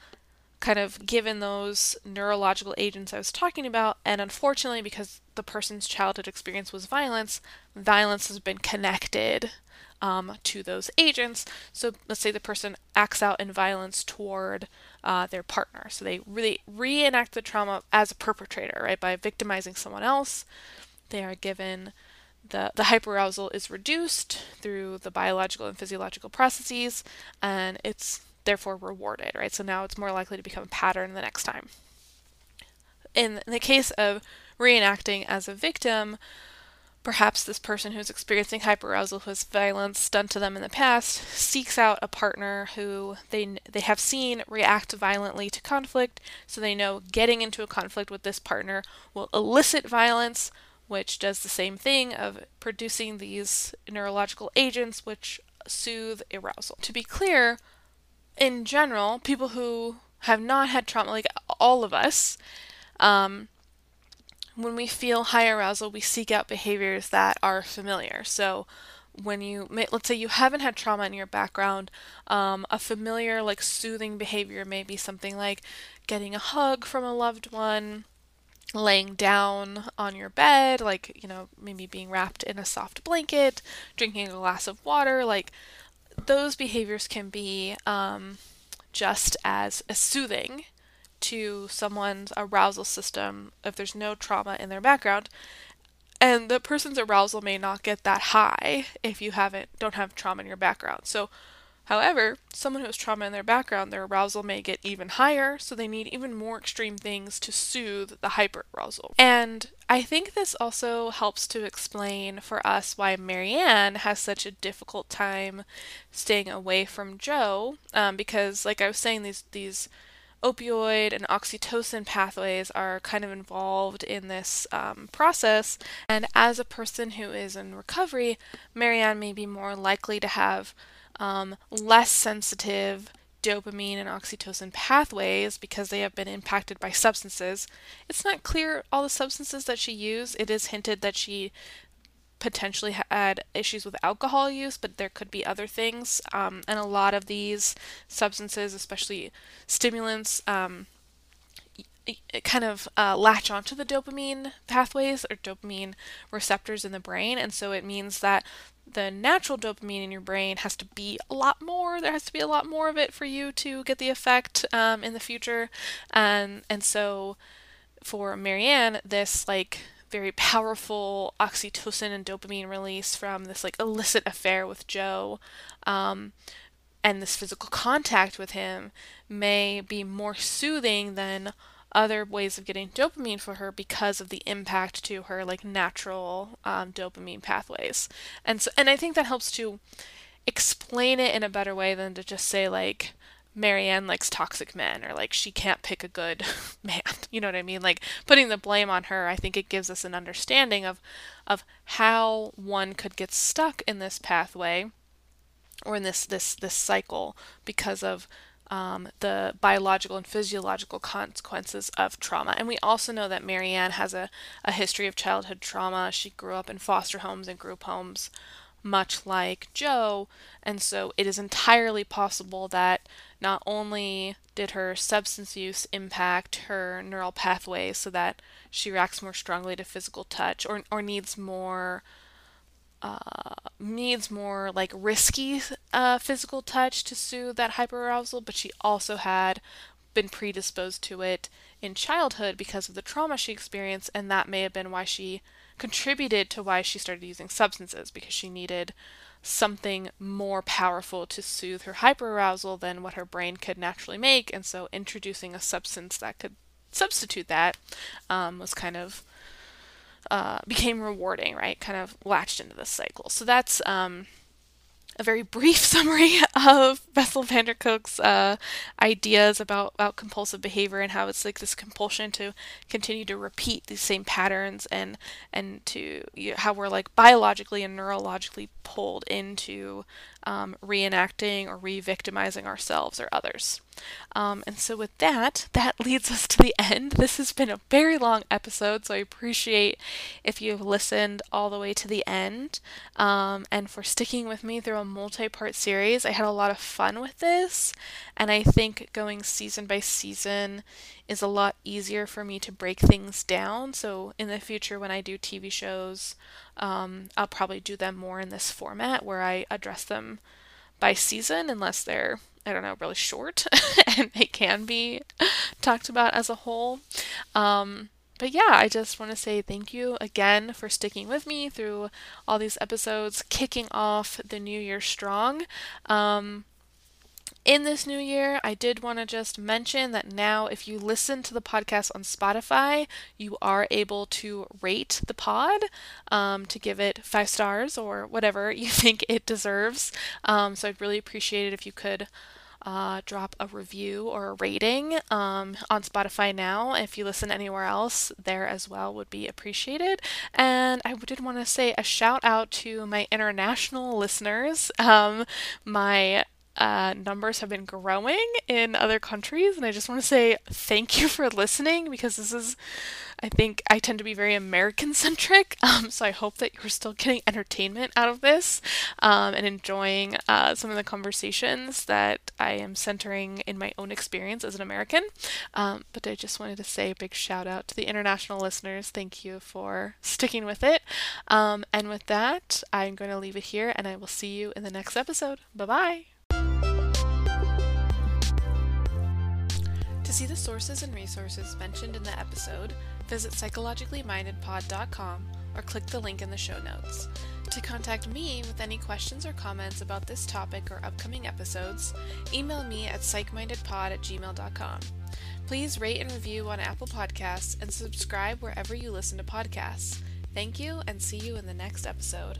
kind of given those neurological agents I was talking about. And unfortunately, because the person's childhood experience was violence, violence has been connected um, to those agents. So let's say the person acts out in violence toward uh, their partner. So they really reenact the trauma as a perpetrator, right? By victimizing someone else, they are given the, the hyperarousal is reduced through the biological and physiological processes, and it's therefore rewarded, right? So now it's more likely to become a pattern the next time. in, the case of reenacting as a victim, perhaps this person who's experiencing hyperarousal who has violence done to them in the past seeks out a partner who they they have seen react violently to conflict so they know getting into a conflict with this partner will elicit violence which does the same thing of producing these neurological agents which soothe arousal to be clear in general people who have not had trauma like all of us um, when we feel high arousal, we seek out behaviors that are familiar. So, when you let's say you haven't had trauma in your background, um, a familiar like soothing behavior may be something like getting a hug from a loved one, laying down on your bed, like you know maybe being wrapped in a soft blanket, drinking a glass of water, like those behaviors can be um, just as, soothing to someone's arousal system if there's no trauma in their background. And the person's arousal may not get that high if you haven't don't have trauma in your background. So however someone who has trauma in their background their arousal may get even higher so they need even more extreme things to soothe the hyperarousal and i think this also helps to explain for us why marienne has such a difficult time staying away from joe um, because like i was saying these these opioid and oxytocin pathways are kind of involved in this um, process. And as a person who is in recovery, Marienne may be more likely to have um, less sensitive dopamine and oxytocin pathways because they have been impacted by substances. It's not clear all the substances that she used. It is hinted that she potentially had issues with alcohol use, but there could be other things. Um, and a lot of these substances, especially stimulants, um, kind of uh, latch onto the dopamine pathways or dopamine receptors in the brain. And so it means that the natural dopamine in your brain has to be a lot more. There has to be a lot more of it for you to get the effect um, in the future. And, and so for Marienne, this like very powerful oxytocin and dopamine release from this like illicit affair with Joe. Um, and this physical contact with him may be more soothing than other ways of getting dopamine for her because of the impact to her like natural um, dopamine pathways and so and i think that helps to explain it in a better way than to just say like Marienne likes toxic men or like she can't pick a good *laughs* man. *laughs* You know what I mean? Like putting the blame on her, I think it gives us an understanding of of how one could get stuck in this pathway or in this this this cycle because of um, the biological and physiological consequences of trauma. And we also know that Marienne has a, a history of childhood trauma. She grew up in foster homes and group homes, much like Joe. And so it is entirely possible that not only did her substance use impact her neural pathways so that she reacts more strongly to physical touch or, or needs more needs more like risky uh, physical touch to soothe that hyperarousal, but she also had been predisposed to it in childhood because of the trauma she experienced, and that may have been why she contributed to why she started using substances because she needed something more powerful to soothe her hyperarousal than what her brain could naturally make. And so introducing a substance that could substitute that um, was kind of uh, *laughs* became rewarding, right? Kind of latched into this cycle. So that's um, a very *laughs* brief summary of Bessel van der Kolk's uh, ideas about, about compulsive behavior and how it's like this compulsion to continue to repeat these same patterns and and to you know, how we're like biologically and neurologically pulled into um, reenacting or re-victimizing ourselves or others. Um, and so with that, that leads us to the end. This has been a very long episode, so I appreciate if you've listened all the way to the end um, and for sticking with me through a multi-part series. I had a lot of fun with this, and I think going season by season is a lot easier for me to break things down. So in the future, when I do TV shows, um, I'll probably do them more in this format where I address them by season, unless they're I don't know, really short *laughs* and they can be *laughs* talked about as a whole. Um, but yeah, I just want to say thank you again for sticking with me through all these episodes, kicking off the new year strong. Um, in this new year, I did want to just mention that now, if you listen to the podcast on Spotify, you are able to rate the pod um, to give it five stars or whatever *laughs* you think it deserves. Um, so I'd really appreciate it if you could uh, drop a review or a rating um, on Spotify now. If you listen anywhere else, there as well would be appreciated. And I did want to say a shout out to my international listeners. Um, my uh, numbers have been growing in other countries, and I just want to say thank you for listening because this is I think I tend to be very American centric, *laughs* um, so I hope that you're still getting entertainment out of this um, and enjoying uh, some of the conversations that I am centering in my own experience as an American. Um, but I just wanted to say a big shout out to the international listeners. Thank you for sticking with it. Um, and with that, I'm going to leave it here and I will see you in the next episode. Bye bye. To see the sources and resources mentioned in the episode, visit psychologicallymindedpod.com or click the link in the show notes. To contact me with any questions or comments about this topic or upcoming episodes, email me at psychmindedpod at gmail.com. Please rate and review on Apple Podcasts and subscribe wherever you listen to podcasts. Thank you and see you in the next episode.